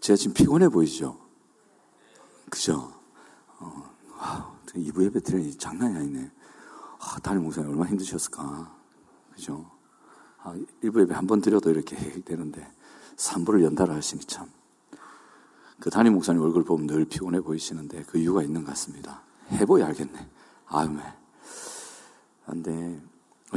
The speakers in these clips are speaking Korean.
제가 지금 피곤해 보이죠? 그죠? 어, 아, 이부 예배 드리니 장난이 아니네. 아, 담임 목사님 얼마나 힘드셨을까. 그죠? 아, 1부 예배 한 번 드려도 이렇게 되는데, 3부를 연달아 하시니 참. 그 담임 목사님 얼굴 보면 늘 피곤해 보이시는데 그 이유가 있는 것 같습니다. 해보야 알겠네. 아유, 매. 근데,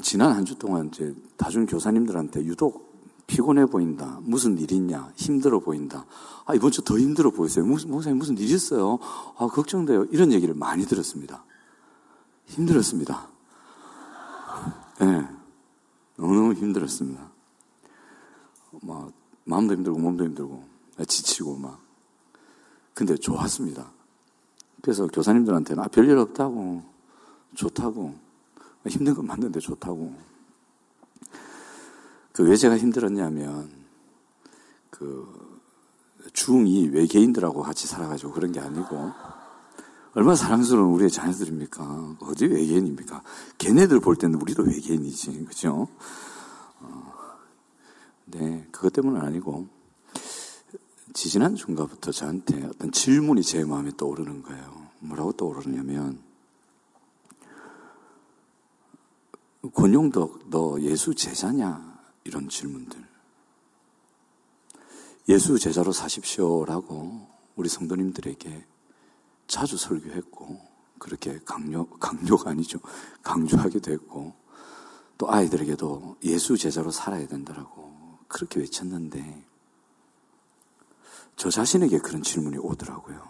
지난 한 주 동안 이제 다중 교사님들한테 유독 피곤해 보인다. 무슨 일 있냐? 힘들어 보인다. 아, 이번 주 더 힘들어 보였어요. 무슨, 목사님 무슨 일 있어요? 아, 걱정돼요. 이런 얘기를 많이 들었습니다. 힘들었습니다. 예. 네, 너무너무 힘들었습니다. 막, 마음도 힘들고, 몸도 힘들고, 지치고, 막. 근데 좋았습니다. 그래서 교사님들한테는, 아, 별일 없다고, 좋다고, 힘든 건 맞는데 좋다고. 그 왜 제가 힘들었냐면 그 중2 외계인들하고 같이 살아가지고 그런 게 아니고 얼마나 사랑스러운 우리의 자녀들입니까? 어디 외계인입니까? 걔네들 볼 때는 우리도 외계인이지, 그죠? 어, 네, 그것 때문은 아니고 지지난 중가부터 저한테 어떤 질문이 제 마음에 떠오르는 거예요. 뭐라고 떠오르냐면 권용덕, 너 예수 제자냐? 이런 질문들. 예수 제자로 사십시오라고 우리 성도님들에게 자주 설교했고, 그렇게 강요, 강요가 아니죠. 강조하기도 했고, 또 아이들에게도 예수 제자로 살아야 된다라고 그렇게 외쳤는데, 저 자신에게 그런 질문이 오더라고요.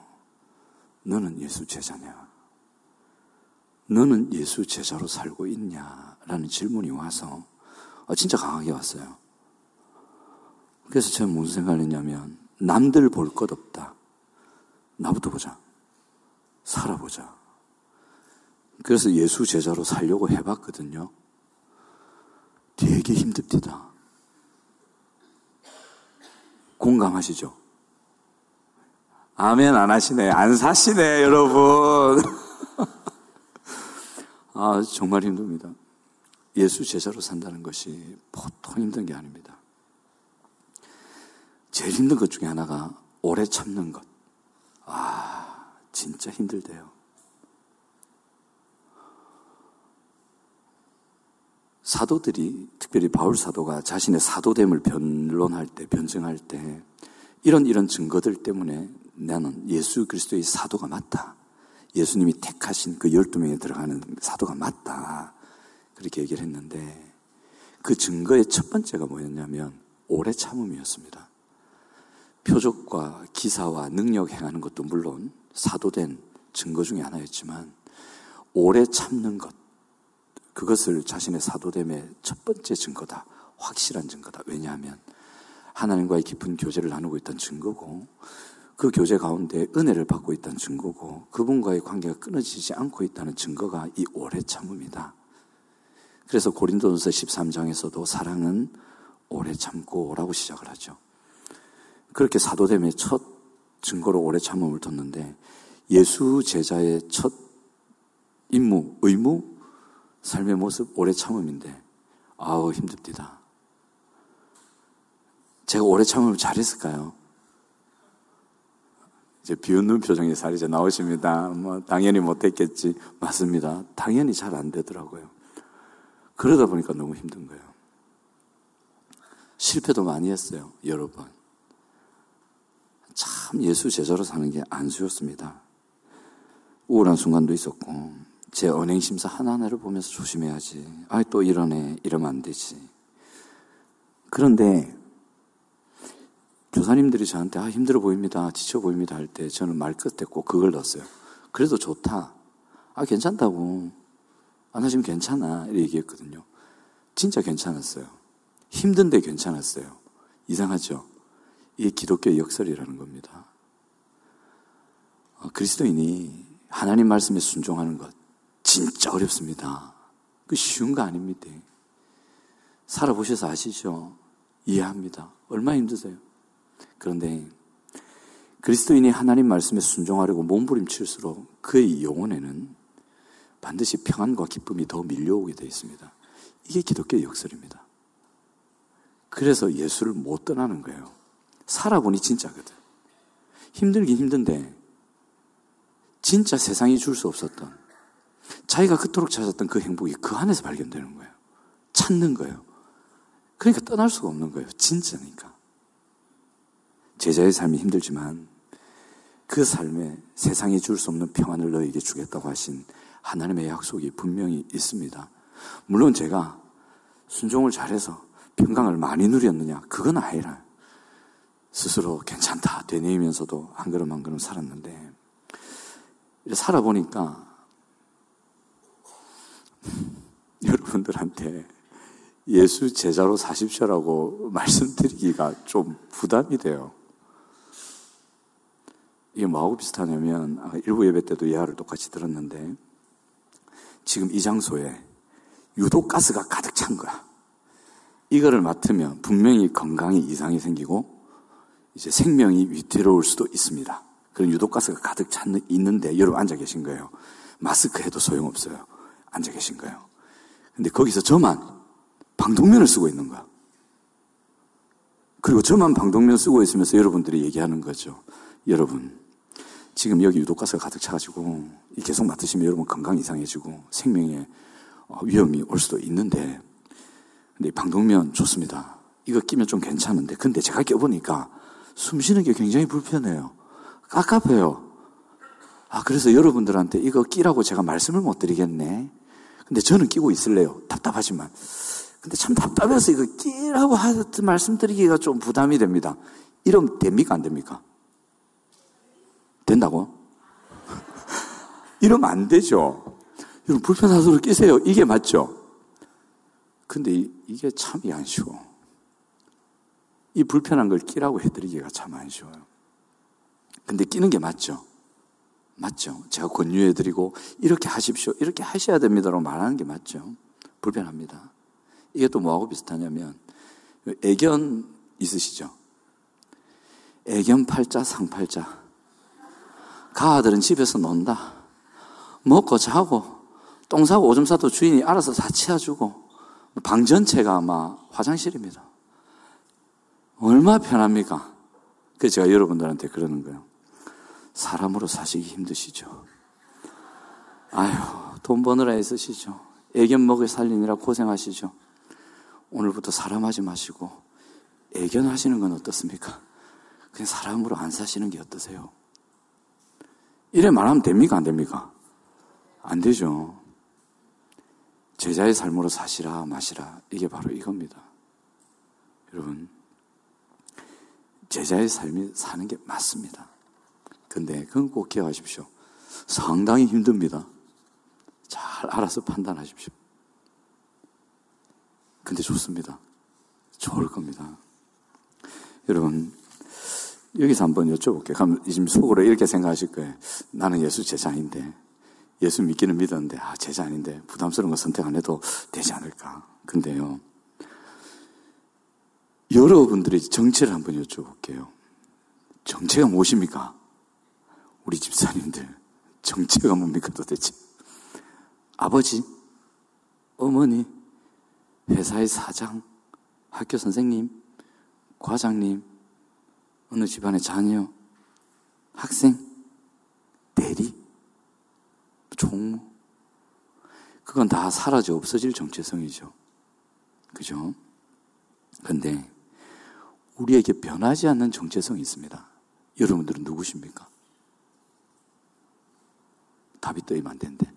너는 예수 제자냐? 너는 예수 제자로 살고 있냐? 라는 질문이 와서 아, 진짜 강하게 왔어요. 그래서 제가 무슨 생각을 했냐면, 남들 볼 것 없다. 나부터 보자. 살아보자. 그래서 예수 제자로 살려고 해봤거든요. 되게 힘듭니다. 공감하시죠? 아멘 안 하시네. 안 사시네, 여러분. 아, 정말 힘듭니다. 예수 제자로 산다는 것이 보통 힘든 게 아닙니다. 제일 힘든 것 중에 하나가 오래 참는 것. 아, 진짜 힘들대요. 사도들이, 특별히 바울 사도가 자신의 사도됨을 변론할 때, 변증할 때, 이런 이런 증거들 때문에 나는 예수 그리스도의 사도가 맞다. 예수님이 택하신 그 12명에 들어가는 사도가 맞다. 그렇게 얘기를 했는데 그 증거의 첫 번째가 뭐였냐면 오래 참음이었습니다. 표적과 기사와 능력 행하는 것도 물론 사도된 증거 중에 하나였지만 오래 참는 것 그것을 자신의 사도됨의 첫 번째 증거다. 확실한 증거다. 왜냐하면 하나님과의 깊은 교제를 나누고 있던 증거고 그 교제 가운데 은혜를 받고 있다는 증거고 그분과의 관계가 끊어지지 않고 있다는 증거가 이 오래 참음이다. 그래서 고린도전서 13장에서도 사랑은 오래 참고라고 시작을 하죠. 그렇게 사도됨의 첫 증거로 오래 참음을 뒀는데 예수 제자의 첫 임무, 의무, 삶의 모습 오래 참음인데 아우 힘듭니다. 제가 오래 참음을 잘했을까요? 이제 비웃는 표정이 살 이제 나오십니다. 뭐 당연히 못했겠지. 맞습니다. 당연히 잘 안 되더라고요. 그러다 보니까 너무 힘든 거예요. 실패도 많이 했어요, 여러 번. 참 예수 제자로 사는 게 안수였습니다. 우울한 순간도 있었고, 제 언행심사 하나하나를 보면서 조심해야지. 아, 또 이러네. 이러면 안 되지. 그런데, 교사님들이 저한테, 아, 힘들어 보입니다. 지쳐 보입니다. 할 때 저는 말 끝에 꼭 그걸 넣었어요. 그래도 좋다. 아, 괜찮다고. 안 하시면 괜찮아. 이렇게 얘기했거든요. 진짜 괜찮았어요. 힘든데 괜찮았어요. 이상하죠? 이게 기독교의 역설이라는 겁니다. 어, 그리스도인이 하나님 말씀에 순종하는 것 진짜 어렵습니다. 그 쉬운 거 아닙니다. 살아보셔서 아시죠? 이해합니다. 얼마나 힘드세요? 그런데 그리스도인이 하나님 말씀에 순종하려고 몸부림칠수록 그의 영혼에는 반드시 평안과 기쁨이 더 밀려오게 되어 있습니다. 이게 기독교의 역설입니다. 그래서 예수를 못 떠나는 거예요. 살아보니 진짜거든. 힘들긴 힘든데 진짜 세상이 줄 수 없었던 자기가 그토록 찾았던 그 행복이 그 안에서 발견되는 거예요. 찾는 거예요. 그러니까 떠날 수가 없는 거예요. 진짜니까. 제자의 삶이 힘들지만 그 삶에 세상이 줄 수 없는 평안을 너에게 주겠다고 하신 하나님의 약속이 분명히 있습니다. 물론 제가 순종을 잘해서 평강을 많이 누렸느냐? 그건 아니라 스스로 괜찮다 되뇌이면서도 한 걸음 한 걸음 살았는데 살아보니까 여러분들한테 예수 제자로 사십시오라고 말씀드리기가 좀 부담이 돼요. 이게 뭐하고 비슷하냐면 일부 예배 때도 예화를 똑같이 들었는데 지금 이 장소에 유독 가스가 가득 찬 거야. 이거를 맡으면 분명히 건강에 이상이 생기고 이제 생명이 위태로울 수도 있습니다. 그런 유독 가스가 가득 차 있는데 여러분 앉아 계신 거예요. 마스크 해도 소용없어요. 앉아 계신 거예요. 근데 거기서 저만 방독면을 쓰고 있는 거야. 그리고 저만 방독면 쓰고 있으면서 여러분들이 얘기하는 거죠. 여러분, 지금 여기 유독가스가 가득 차가지고 계속 맡으시면 여러분 건강 이상해지고 생명에 어, 위험이 올 수도 있는데 근데 방독면 좋습니다. 이거 끼면 좀 괜찮은데 근데 제가 껴보니까 숨 쉬는 게 굉장히 불편해요. 깝깝해요. 아, 그래서 여러분들한테 이거 끼라고 제가 말씀을 못 드리겠네. 근데 저는 끼고 있을래요. 답답하지만. 근데 참 답답해서 이거 끼라고 말씀드리기가 좀 부담이 됩니다. 이러면 됩니까? 안 됩니까? 된다고? 이러면 안 되죠. 여러분, 불편하도록 끼세요. 이게 맞죠? 근데 이, 이게 참이 안 쉬워. 이 불편한 걸 끼라고 해드리기가 참 안 쉬워요. 근데 끼는 게 맞죠? 맞죠? 제가 권유해드리고, 이렇게 하십시오. 이렇게 하셔야 됩니다라고 말하는 게 맞죠? 불편합니다. 이게 또 뭐하고 비슷하냐면, 애견 있으시죠? 애견 팔자, 상팔자. 가아들은 집에서 논다. 먹고 자고, 똥 사고 오줌 싸도 주인이 알아서 다 치워주고, 방 전체가 아마 화장실입니다. 얼마 편합니까? 그래서 제가 여러분들한테 그러는 거예요. 사람으로 사시기 힘드시죠? 아유, 돈 버느라 애쓰시죠? 애견 먹을 살리느라 고생하시죠? 오늘부터 사람 하지 마시고 애견 하시는 건 어떻습니까? 그냥 사람으로 안 사시는 게 어떠세요? 이래 말하면 됩니까? 안 됩니까? 안 되죠. 제자의 삶으로 사시라 마시라 이게 바로 이겁니다. 여러분 제자의 삶이 사는 게 맞습니다. 근데 그건 꼭 기억하십시오. 상당히 힘듭니다. 잘 알아서 판단하십시오. 근데 좋습니다. 좋을 겁니다. 여러분, 여기서 한번 여쭤볼게요. 그럼 지금 속으로 이렇게 생각하실 거예요. 나는 예수 제자인데, 예수 믿기는 믿었는데, 아, 제자 아닌데, 부담스러운 거 선택 안 해도 되지 않을까. 근데요, 여러분들의 정체를 한번 여쭤볼게요. 정체가 무엇입니까? 우리 집사님들. 정체가 뭡니까 도대체? 아버지, 어머니, 회사의 사장, 학교 선생님, 과장님, 어느 집안의 자녀, 학생, 대리, 종무. 그건 다 사라져 없어질 정체성이죠. 그죠? 근데 우리에게 변하지 않는 정체성이 있습니다. 여러분들은 누구십니까? 답이 떠이면 안 되는데.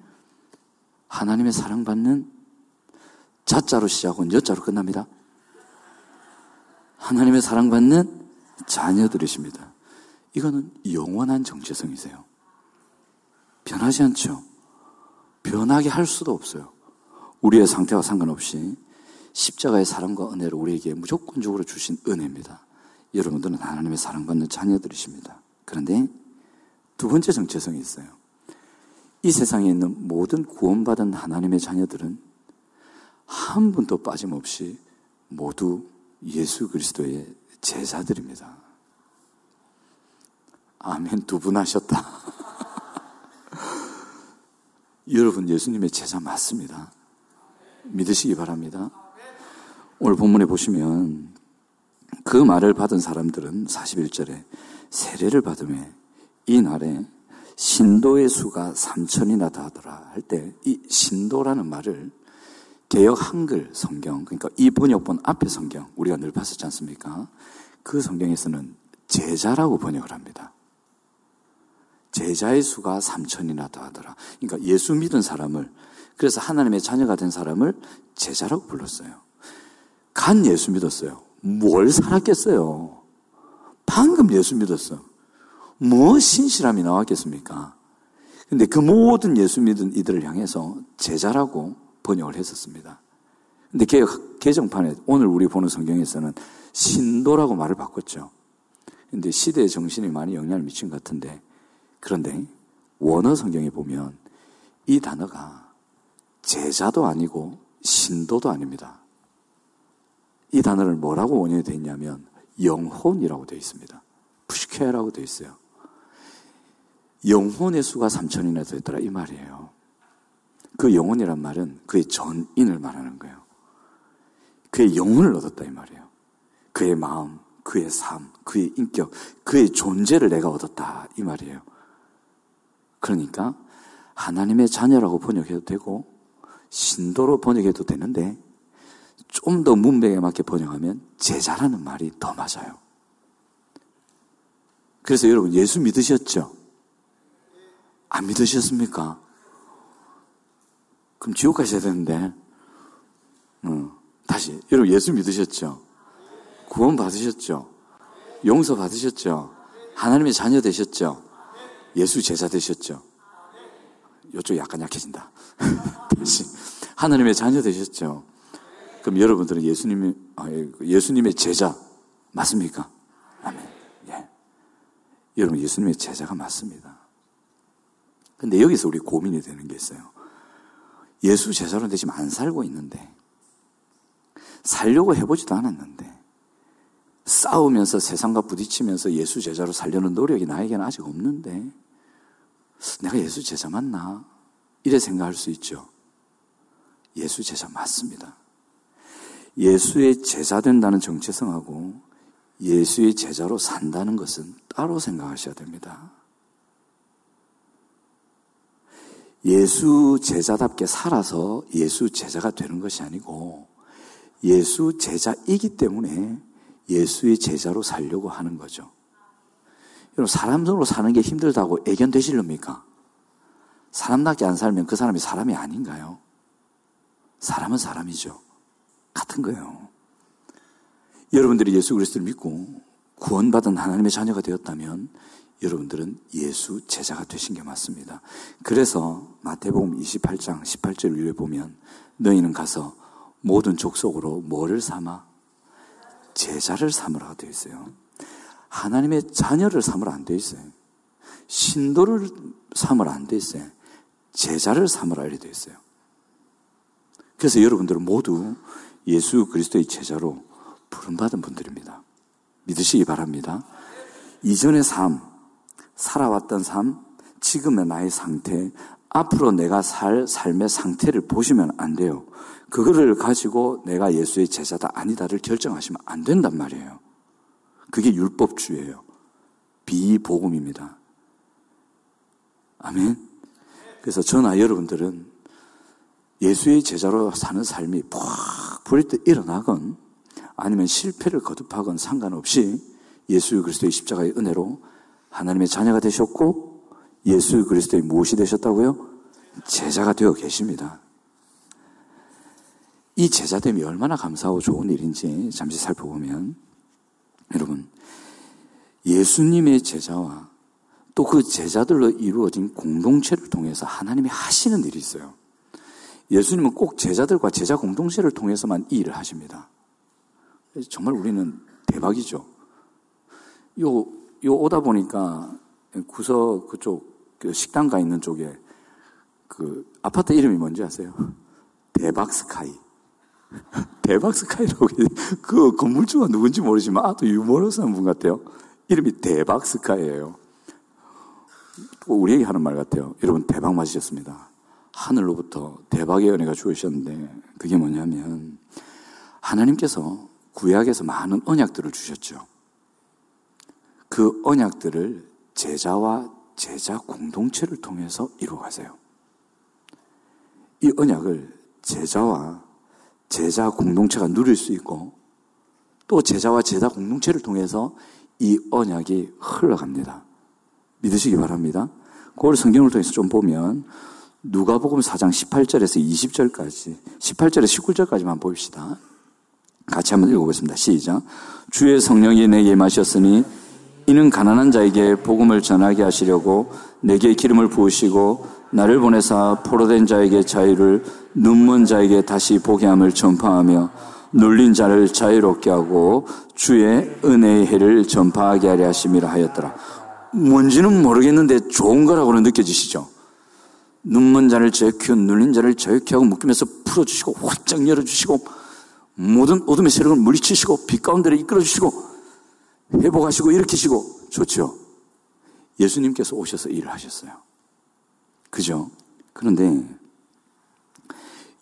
하나님의 사랑받는 자자로 시작하고 여자로 끝납니다. 하나님의 사랑받는 자녀들이십니다. 이거는 영원한 정체성이세요. 변하지 않죠. 변하게 할 수도 없어요. 우리의 상태와 상관없이 십자가의 사랑과 은혜를 우리에게 무조건적으로 주신 은혜입니다. 여러분들은 하나님의 사랑받는 자녀들이십니다. 그런데 두 번째 정체성이 있어요. 이 세상에 있는 모든 구원받은 하나님의 자녀들은 한 분도 빠짐없이 모두 예수 그리스도의 제자들입니다. 아멘 두 분 하셨다. 여러분 예수님의 제자 맞습니다. 믿으시기 바랍니다. 오늘 본문에 보시면 그 말을 받은 사람들은 41절에 세례를 받음에 이 날에 신도의 수가 3천이나 다하더라 할 때 이 신도라는 말을 개혁 한글 성경 그러니까 이 번역본 앞에 성경 우리가 늘 봤었지 않습니까? 그 성경에서는 제자라고 번역을 합니다. 제자의 수가 3천이나 더하더라. 그러니까 예수 믿은 사람을 그래서 하나님의 자녀가 된 사람을 제자라고 불렀어요. 간 예수 믿었어요. 뭘 살았겠어요? 방금 예수 믿었어. 뭐 신실함이 나왔겠습니까? 근데 그 모든 예수 믿은 이들을 향해서 제자라고 번역을 했었습니다. 근데 개정판에 오늘 우리 보는 성경에서는 신도라고 말을 바꿨죠. 근데 시대의 정신이 많이 영향을 미친 것 같은데 그런데 원어 성경에 보면 이 단어가 제자도 아니고 신도도 아닙니다. 이 단어를 뭐라고 원형이 되어 있냐면 영혼이라고 되어 있습니다. 푸시케라고 되어 있어요. 영혼의 수가 3천이나 되었더라 이 말이에요. 그 영혼이란 말은 그의 전인을 말하는 거예요. 그의 영혼을 얻었다 이 말이에요. 그의 마음, 그의 삶, 그의 인격, 그의 존재를 내가 얻었다 이 말이에요. 그러니까 하나님의 자녀라고 번역해도 되고 신도로 번역해도 되는데 좀 더 문맥에 맞게 번역하면 제자라는 말이 더 맞아요. 그래서 여러분 예수 믿으셨죠? 안 믿으셨습니까? 그럼 지옥 가셔야 되는데, 어, 다시. 여러분 예수 믿으셨죠? 구원 받으셨죠? 용서 받으셨죠? 하나님의 자녀 되셨죠? 예수 제자 되셨죠? 이쪽 약간 약해진다. 다시. 하나님의 자녀 되셨죠? 그럼 여러분들은 예수님의, 아, 예, 예수님의 제자 맞습니까? 아멘. 예. 여러분 예수님의 제자가 맞습니다. 근데 여기서 우리 고민이 되는 게 있어요. 예수 제자로는 지금 안 살고 있는데, 살려고 해보지도 않았는데, 싸우면서 세상과 부딪히면서 예수 제자로 살려는 노력이 나에게는 아직 없는데, 내가 예수 제자 맞나? 이래 생각할 수 있죠. 예수 제자 맞습니다. 예수의 제자 된다는 정체성하고 예수의 제자로 산다는 것은 따로 생각하셔야 됩니다. 예수 제자답게 살아서 예수 제자가 되는 것이 아니고 예수 제자이기 때문에 예수의 제자로 살려고 하는 거죠. 여러분, 사람으로 사는 게 힘들다고 애견되실렵니까? 사람답게 안 살면 그 사람이 사람이 아닌가요? 사람은 사람이죠. 같은 거예요. 여러분들이 예수 그리스도를 믿고 구원받은 하나님의 자녀가 되었다면 여러분들은 예수 제자가 되신 게 맞습니다. 그래서 마태복음 28장 18절 위에 보면 너희는 가서 모든 족속으로 뭐를 삼아? 제자를 삼으라 되어 있어요. 하나님의 자녀를 삼으라 안 되어 있어요. 신도를 삼으라 안 되어 있어요. 제자를 삼으라 이렇게 되어 있어요. 그래서 여러분들은 모두 예수 그리스도의 제자로 부름받은 분들입니다. 믿으시기 바랍니다. 이전의 삶, 살아왔던 삶, 지금의 나의 상태, 앞으로 내가 살 삶의 상태를 보시면 안 돼요. 그거를 가지고 내가 예수의 제자다 아니다를 결정하시면 안 된단 말이에요. 그게 율법주의예요. 비복음입니다. 아멘. 그래서 저나 여러분들은 예수의 제자로 사는 삶이 푹 부릴 때 일어나건 아니면 실패를 거듭하건 상관없이 예수 그리스도의 십자가의 은혜로 하나님의 자녀가 되셨고 예수 그리스도의 무엇이 되셨다고요? 제자가 되어 계십니다. 이 제자됨이 얼마나 감사하고 좋은 일인지 잠시 살펴보면 여러분 예수님의 제자와 또 그 제자들로 이루어진 공동체를 통해서 하나님이 하시는 일이 있어요. 예수님은 꼭 제자들과 제자 공동체를 통해서만 이 일을 하십니다. 정말 우리는 대박이죠. 요, 요 오다 보니까 구석 그쪽 그 식당가 있는 쪽에 그 아파트 이름이 뭔지 아세요? 대박 스카이. 대박 스카이라고 그 건물주가 누군지 모르지만 아주 유머러스한 분 같아요. 이름이 대박 스카이예요. 우리에게 하는 말 같아요. 여러분 대박 맞으셨습니다. 하늘로부터 대박의 은혜가 주셨는데 그게 뭐냐면 하나님께서 구약에서 많은 언약들을 주셨죠. 그 언약들을 제자와 제자 공동체를 통해서 이루어가세요. 이 언약을 제자와 제자 공동체가 누릴 수 있고 또 제자와 제자 공동체를 통해서 이 언약이 흘러갑니다. 믿으시기 바랍니다. 그걸 성경을 통해서 좀 보면 누가복음 4장 18절에서 20절까지 18절에 19절까지만 봅시다. 같이 한번 읽어보겠습니다. 시작. 주의 성령이 내게 임하셨으니 이는 가난한 자에게 복음을 전하게 하시려고 내게 기름을 부으시고 나를 보내사 포로된 자에게 자유를 눈먼 자에게 다시 보게 함을 전파하며 눌린 자를 자유롭게 하고 주의 은혜의 해를 전파하게 하려 하심이라 하였더라. 뭔지는 모르겠는데 좋은 거라고는 느껴지시죠? 눈먼 자를 자유케 눌린 자를 자유케 하고 묶이면서 풀어주시고 활짝 열어주시고 모든 어둠의 세력을 물리치시고 빛 가운데를 이끌어주시고 회복하시고 일으키시고 좋죠. 예수님께서 오셔서 일을 하셨어요. 그죠? 그런데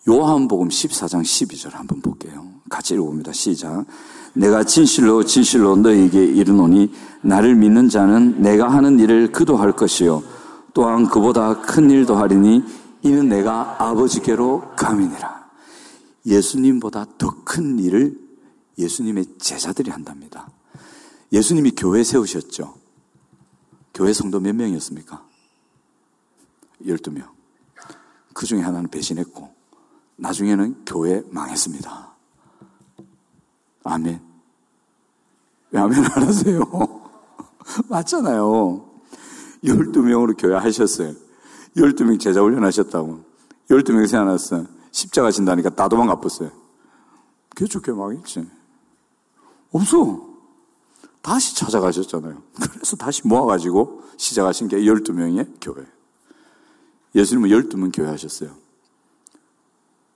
요한복음 14장 12절 한번 볼게요. 같이 읽어봅니다. 시작. 내가 진실로 진실로 너에게 이르노니 나를 믿는 자는 내가 하는 일을 그도 할 것이요 또한 그보다 큰 일도 하리니 이는 내가 아버지께로 감이니라. 예수님보다 더 큰 일을 예수님의 제자들이 한답니다. 예수님이 교회 세우셨죠. 교회 성도 몇 명이었습니까? 12명. 그 중에 하나는 배신했고, 나중에는 교회 망했습니다. 아멘. 왜 아멘 안 하세요? 맞잖아요. 12명으로 교회 하셨어요. 12명 제자 훈련하셨다고. 12명 세워놨어. 십자가 진다니까 다 도망가 버렸어요. 교회 망했지. 없어. 다시 찾아가셨잖아요. 그래서 다시 모아가지고 시작하신 게 12명의 교회. 예수님은 12명 교회 하셨어요.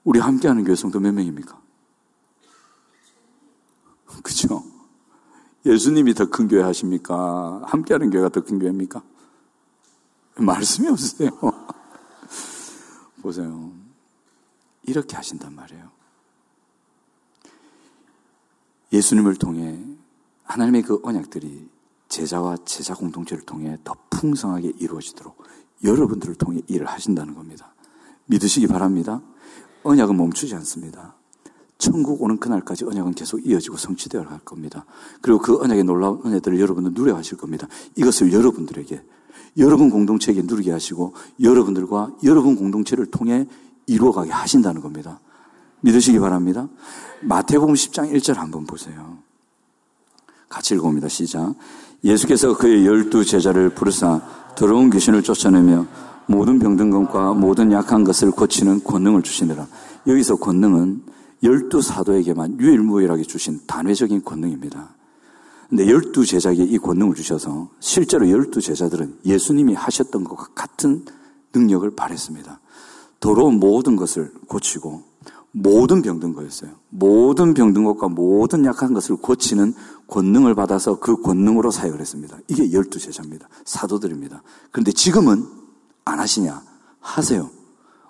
우리 함께하는 교회 성도 몇 명입니까? 그죠? 예수님이 더 큰 교회 하십니까? 함께하는 교회가 더 큰 교회입니까? 말씀이 없으세요. 보세요. 이렇게 하신단 말이에요. 예수님을 통해 하나님의 그 언약들이 제자와 제자 공동체를 통해 더 풍성하게 이루어지도록 여러분들을 통해 일을 하신다는 겁니다. 믿으시기 바랍니다. 언약은 멈추지 않습니다. 천국 오는 그날까지 언약은 계속 이어지고 성취되어 갈 겁니다. 그리고 그 언약의 놀라운 은혜들을 여러분들 누려하실 겁니다. 이것을 여러분들에게, 여러분 공동체에게 누리게 하시고 여러분들과 여러분 공동체를 통해 이루어가게 하신다는 겁니다. 믿으시기 바랍니다. 마태복음 10장 1절 한번 보세요. 같이 읽어봅니다. 시작. 예수께서 그의 열두 제자를 부르사 더러운 귀신을 쫓아내며 모든 병든 것과 모든 약한 것을 고치는 권능을 주시느라. 여기서 권능은 열두 사도에게만 유일무이하게 주신 단회적인 권능입니다. 근데 열두 제자에게 이 권능을 주셔서 실제로 열두 제자들은 예수님이 하셨던 것과 같은 능력을 발했습니다. 더러운 모든 것을 고치고 모든 병든 거였어요. 모든 병든 것과 모든 약한 것을 고치는 권능을 받아서 그 권능으로 사역을 했습니다. 이게 열두 제자입니다. 사도들입니다. 그런데 지금은 안 하시냐? 하세요.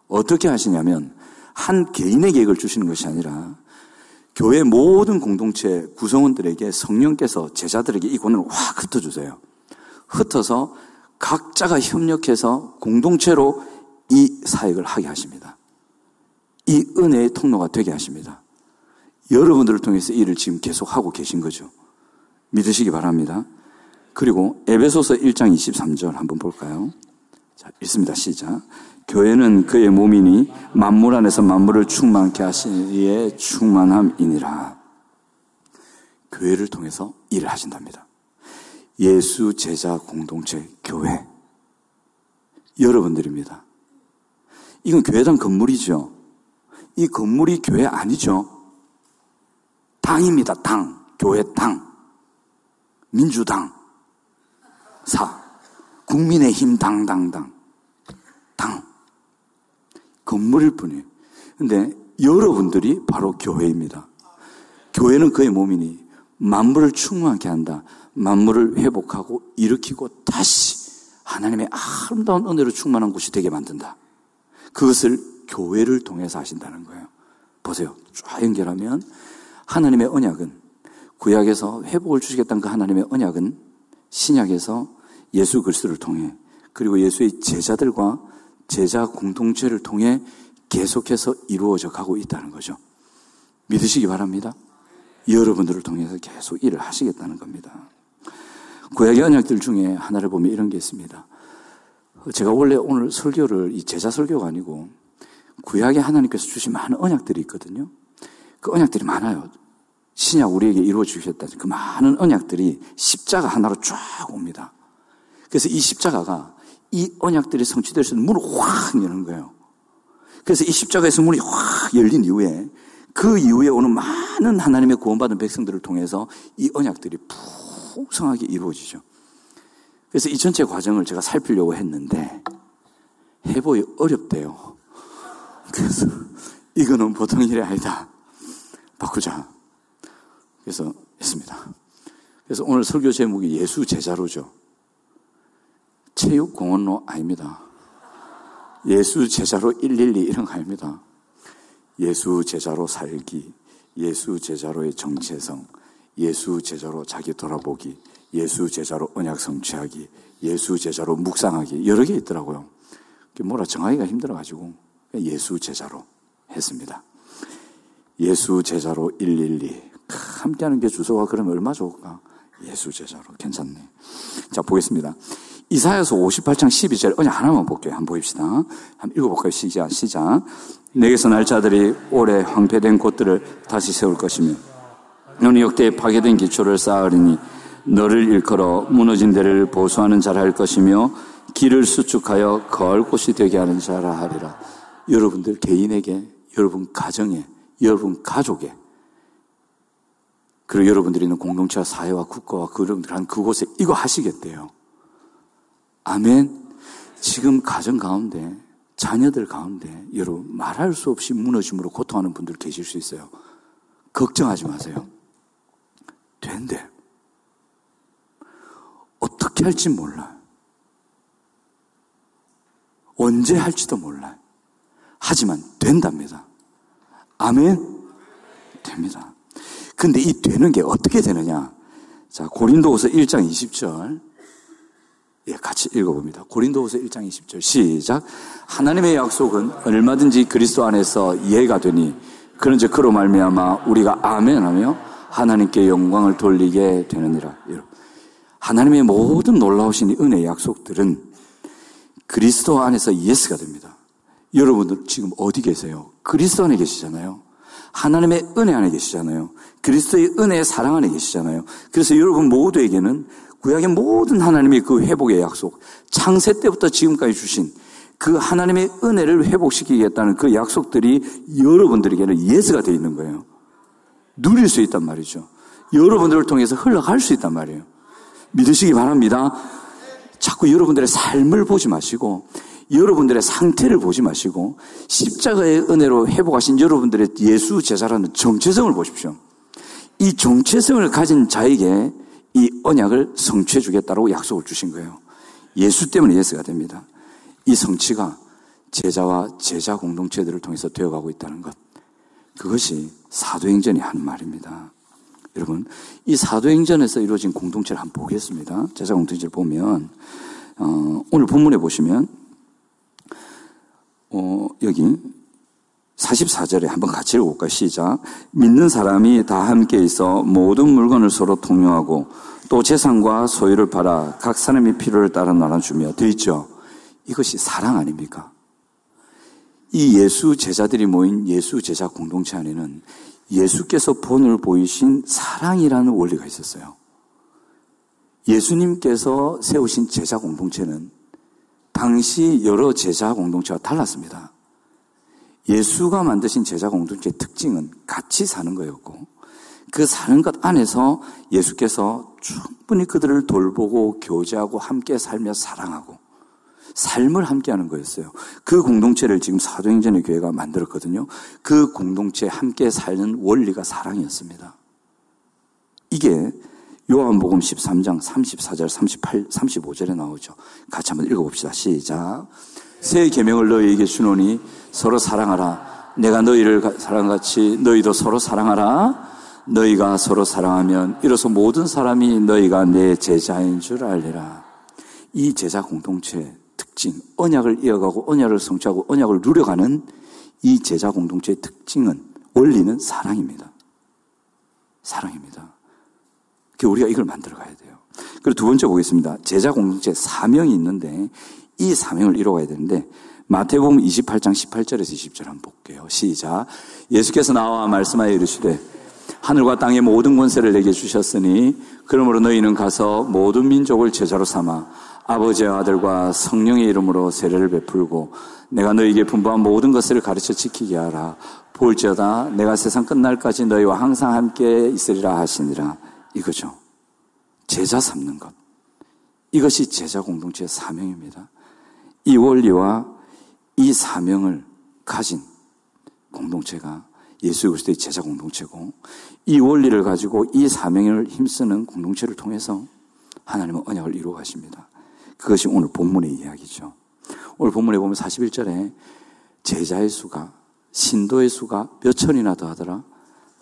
어떻게 하시냐면 한 개인의 계획을 주시는 것이 아니라 교회 모든 공동체 구성원들에게 성령께서 제자들에게 이 권능을 확 흩어주세요. 흩어서 각자가 협력해서 공동체로 이 사역을 하게 하십니다. 이 은혜의 통로가 되게 하십니다. 여러분들을 통해서 일을 지금 계속 하고 계신 거죠. 믿으시기 바랍니다. 그리고 에베소서 1장 23절 한번 볼까요? 자, 읽습니다. 시작. 교회는 그의 몸이니 만물 안에서 만물을 충만케 하신 이의 충만함이니라. 교회를 통해서 일을 하신답니다. 예수 제자 공동체 교회 여러분들입니다. 이건 교회당 건물이죠. 이 건물이 교회 아니죠. 당입니다. 당. 교회 당. 민주당. 사. 국민의힘 당당당. 당. 건물일 뿐이에요. 근데 여러분들이 바로 교회입니다. 교회는 그의 몸이니 만물을 충만하게 한다. 만물을 회복하고 일으키고 다시 하나님의 아름다운 은혜로 충만한 곳이 되게 만든다. 그것을 교회를 통해서 하신다는 거예요. 보세요. 쫙 연결하면 하나님의 언약은 구약에서 회복을 주시겠다는 그 하나님의 언약은 신약에서 예수 그리스도를 통해 그리고 예수의 제자들과 제자 공동체를 통해 계속해서 이루어져 가고 있다는 거죠. 믿으시기 바랍니다. 여러분들을 통해서 계속 일을 하시겠다는 겁니다. 구약의 언약들 중에 하나를 보면 이런 게 있습니다. 제가 원래 오늘 설교를 이 제자 설교가 아니고 구약에 하나님께서 주신 많은 언약들이 있거든요. 그 언약들이 많아요. 신약 우리에게 이루어 주셨다. 그 많은 언약들이 십자가 하나로 쫙 옵니다. 그래서 이 십자가가 이 언약들이 성취될 수 있는 문을 확 여는 거예요. 그래서 이 십자가에서 문이 확 열린 이후에 그 이후에 오는 많은 하나님의 구원받은 백성들을 통해서 이 언약들이 풍성하게 이루어지죠. 그래서 이 전체 과정을 제가 살피려고 했는데 해보기 어렵대요. 그래서 이거는 보통 일이 아니다. 바꾸자. 그래서 했습니다. 그래서 오늘 설교 제목이 예수 제자로죠. 체육공원로 아닙니다. 예수 제자로 112 이런 거 아닙니다. 예수 제자로 살기, 예수 제자로의 정체성, 예수 제자로 자기 돌아보기, 예수 제자로 언약 성취하기, 예수 제자로 묵상하기 여러 개 있더라고요. 뭐라 정하기가 힘들어가지고 예수 제자로 했습니다. 예수 제자로 112 함께하는 게 주소가 그러면 얼마 좋을까? 예수 제자로 괜찮네. 자 보겠습니다. 이사야서 58장 12절 언약 하나만 볼게요. 한번 보입시다. 한번 읽어볼까요? 시작, 시작. 내게서 날 자들이 오래 황폐된 곳들을 다시 세울 것이며 너는 역대 파괴된 기초를 쌓으리니 너를 일컬어 무너진 데를 보수하는 자라 할 것이며 길을 수축하여 거할 곳이 되게 하는 자라 하리라. 여러분들 개인에게, 여러분 가정에, 여러분 가족에, 그리고 여러분들이 있는 공동체와 사회와 국가와 그런 그곳에 이거 하시겠대요. 아멘. 지금 가정 가운데, 자녀들 가운데, 여러분, 말할 수 없이 무너짐으로 고통하는 분들 계실 수 있어요. 걱정하지 마세요. 된대. 어떻게 할지 몰라. 언제 할지도 몰라. 하지만 된답니다. 아멘? 됩니다. 근데 이 되는 게 어떻게 되느냐? 자, 고린도후서 1장 20절. 예, 같이 읽어봅니다. 고린도후서 1장 20절 시작. 하나님의 약속은 얼마든지 그리스도 안에서 예가 되니 그런즉 그로 말미암아 우리가 아멘하여 하나님께 영광을 돌리게 되느니라. 하나님의 모든 놀라우신 은혜 약속들은 그리스도 안에서 yes가 됩니다. 여러분들 지금 어디 계세요? 그리스도 안에 계시잖아요. 하나님의 은혜 안에 계시잖아요. 그리스도의 은혜의 사랑 안에 계시잖아요. 그래서 여러분 모두에게는 구약의 모든 하나님의 그 회복의 약속, 창세 때부터 지금까지 주신 그 하나님의 은혜를 회복시키겠다는 그 약속들이 여러분들에게는 yes가 되어 있는 거예요. 누릴 수 있단 말이죠. 여러분들을 통해서 흘러갈 수 있단 말이에요. 믿으시기 바랍니다. 자꾸 여러분들의 삶을 보지 마시고 여러분들의 상태를 보지 마시고 십자가의 은혜로 회복하신 여러분들의 예수 제자라는 정체성을 보십시오. 이 정체성을 가진 자에게 이 언약을 성취해 주겠다고 약속을 주신 거예요. 예수 때문에 예수가 됩니다. 이 성취가 제자와 제자 공동체들을 통해서 되어가고 있다는 것. 그것이 사도행전이 하는 말입니다. 여러분, 이 사도행전에서 이루어진 공동체를 한번 보겠습니다. 제자 공동체를 보면, 어, 오늘 본문에 보시면, 어, 여기 44절에 한번 같이 읽어볼까요? 시작. 믿는 사람이 다 함께 있어 모든 물건을 서로 통용하고 또 재산과 소유를 팔아 각 사람의 필요를 따라 나눠주며 되어 있죠. 이것이 사랑 아닙니까? 이 예수 제자들이 모인 예수 제자 공동체 안에는 예수께서 본을 보이신 사랑이라는 원리가 있었어요. 예수님께서 세우신 제자 공동체는 당시 여러 제자 공동체와 달랐습니다. 예수가 만드신 제자 공동체의 특징은 같이 사는 거였고 그 사는 것 안에서 예수께서 충분히 그들을 돌보고 교제하고 함께 살며 사랑하고 삶을 함께 하는 거였어요. 그 공동체를 지금 사도행전의 교회가 만들었거든요. 그 공동체 함께 살는 원리가 사랑이었습니다. 이게 요한복음 13장 34절, 38, 35절에 나오죠. 같이 한번 읽어 봅시다. 시작. 새 계명을 너희에게 주노니 서로 사랑하라. 내가 너희를 사랑같이 너희도 서로 사랑하라. 너희가 서로 사랑하면 이로써 모든 사람이 너희가 내 제자인 줄 알리라. 이 제자 공동체의 특징, 언약을 이어가고 언약을 성취하고 언약을 누려가는 이 제자 공동체의 특징은 원리는 사랑입니다. 사랑입니다. 그 우리가 이걸 만들어 가야 돼요. 그리고 두 번째 보겠습니다. 제자 공동체 사명이 있는데 이 사명을 이루어가야 되는데 마태복음 28장 18절에서 20절 한번 볼게요. 시작. 예수께서 나와 말씀하여 이르시되 하늘과 땅의 모든 권세를 내게 주셨으니 그러므로 너희는 가서 모든 민족을 제자로 삼아 아버지와 아들과 성령의 이름으로 세례를 베풀고 내가 너희에게 분부한 모든 것을 가르쳐 지키게 하라. 볼지어다 내가 세상 끝날까지 너희와 항상 함께 있으리라 하시니라. 이거죠. 제자 삼는 것. 이것이 제자 공동체의 사명입니다. 이 원리와 이 사명을 가진 공동체가 예수 그리스도의 제자 공동체고 이 원리를 가지고 이 사명을 힘쓰는 공동체를 통해서 하나님은 언약을 이루어 가십니다. 그것이 오늘 본문의 이야기죠. 오늘 본문에 보면 41절에 제자의 수가 신도의 수가 몇 천이나 더 하더라?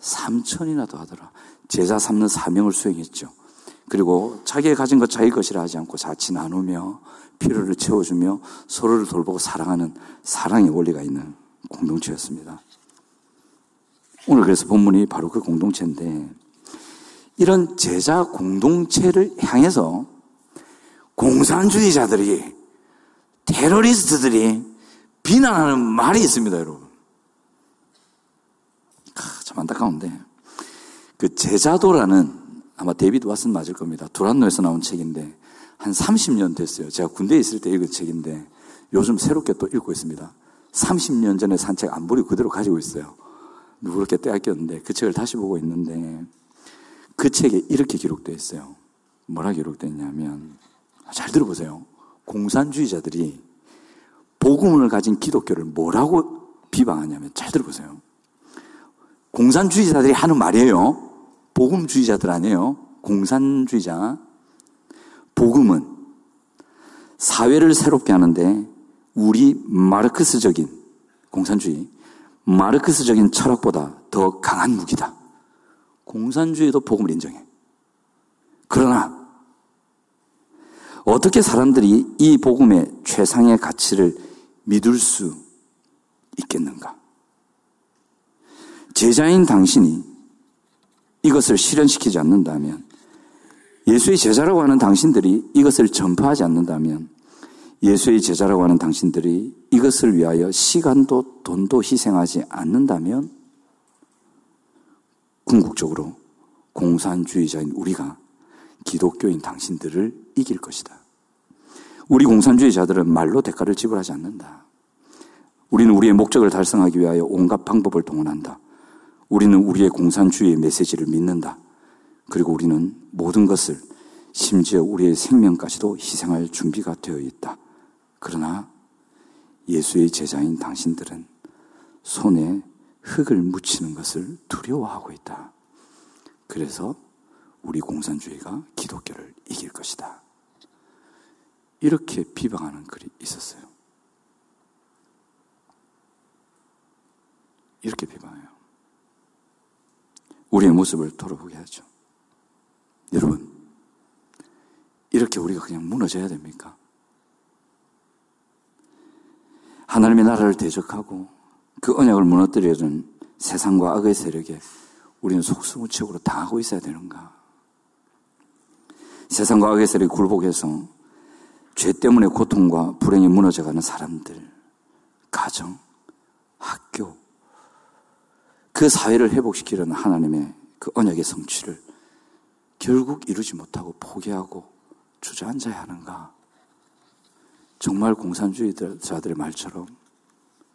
3천이나 더 하더라. 제자 삼는 사명을 수행했죠. 그리고 자기가 가진 것 자기 것이라 하지 않고 자치 나누며 필요를 채워주며 서로를 돌보고 사랑하는 사랑의 원리가 있는 공동체였습니다. 오늘 그래서 본문이 바로 그 공동체인데 이런 제자 공동체를 향해서 공산주의자들이 테러리스트들이 비난하는 말이 있습니다, 여러분. 참 안타까운데 그 제자도라는 아마 데이비드 왓슨 맞을 겁니다. 두란노에서 나온 책인데 한 30년 됐어요. 제가 군대에 있을 때 읽은 책인데 요즘 새롭게 또 읽고 있습니다. 30년 전에 산 책 안 버리고 그대로 가지고 있어요. 누구렇게 떼앗겼는데 그 책을 다시 보고 있는데 그 책에 이렇게 기록되어 있어요. 뭐라 기록되어 있냐면 잘 들어보세요. 공산주의자들이 복음을 가진 기독교를 뭐라고 비방하냐면 잘 들어보세요. 공산주의자들이 하는 말이에요. 복음주의자들 아니에요. 공산주의자. 복음은 사회를 새롭게 하는데 우리 마르크스적인 공산주의, 마르크스적인 철학보다 더 강한 무기다. 공산주의도 복음을 인정해. 그러나 어떻게 사람들이 이 복음의 최상의 가치를 믿을 수 있겠는가? 제자인 당신이 이것을 실현시키지 않는다면 예수의 제자라고 하는 당신들이 이것을 전파하지 않는다면 예수의 제자라고 하는 당신들이 이것을 위하여 시간도 돈도 희생하지 않는다면 궁극적으로 공산주의자인 우리가 기독교인 당신들을 이길 것이다. 우리 공산주의자들은 말로 대가를 지불하지 않는다. 우리는 우리의 목적을 달성하기 위하여 온갖 방법을 동원한다. 우리는 우리의 공산주의의 메시지를 믿는다. 그리고 우리는 모든 것을 심지어 우리의 생명까지도 희생할 준비가 되어 있다. 그러나 예수의 제자인 당신들은 손에 흙을 묻히는 것을 두려워하고 있다. 그래서 우리 공산주의가 기독교를 이길 것이다. 이렇게 비방하는 글이 있었어요. 이렇게 비방해요. 우리의 모습을 돌아보게 하죠. 여러분, 이렇게 우리가 그냥 무너져야 됩니까? 하나님의 나라를 대적하고 그 언약을 무너뜨려준 세상과 악의 세력에 우리는 속수무책으로 당하고 있어야 되는가? 세상과 악의 세력이 굴복해서 죄 때문에 고통과 불행에 무너져가는 사람들, 가정, 학교, 그 사회를 회복시키려는 하나님의 그 언약의 성취를 결국 이루지 못하고 포기하고 주저앉아야 하는가? 정말 공산주의자들의 말처럼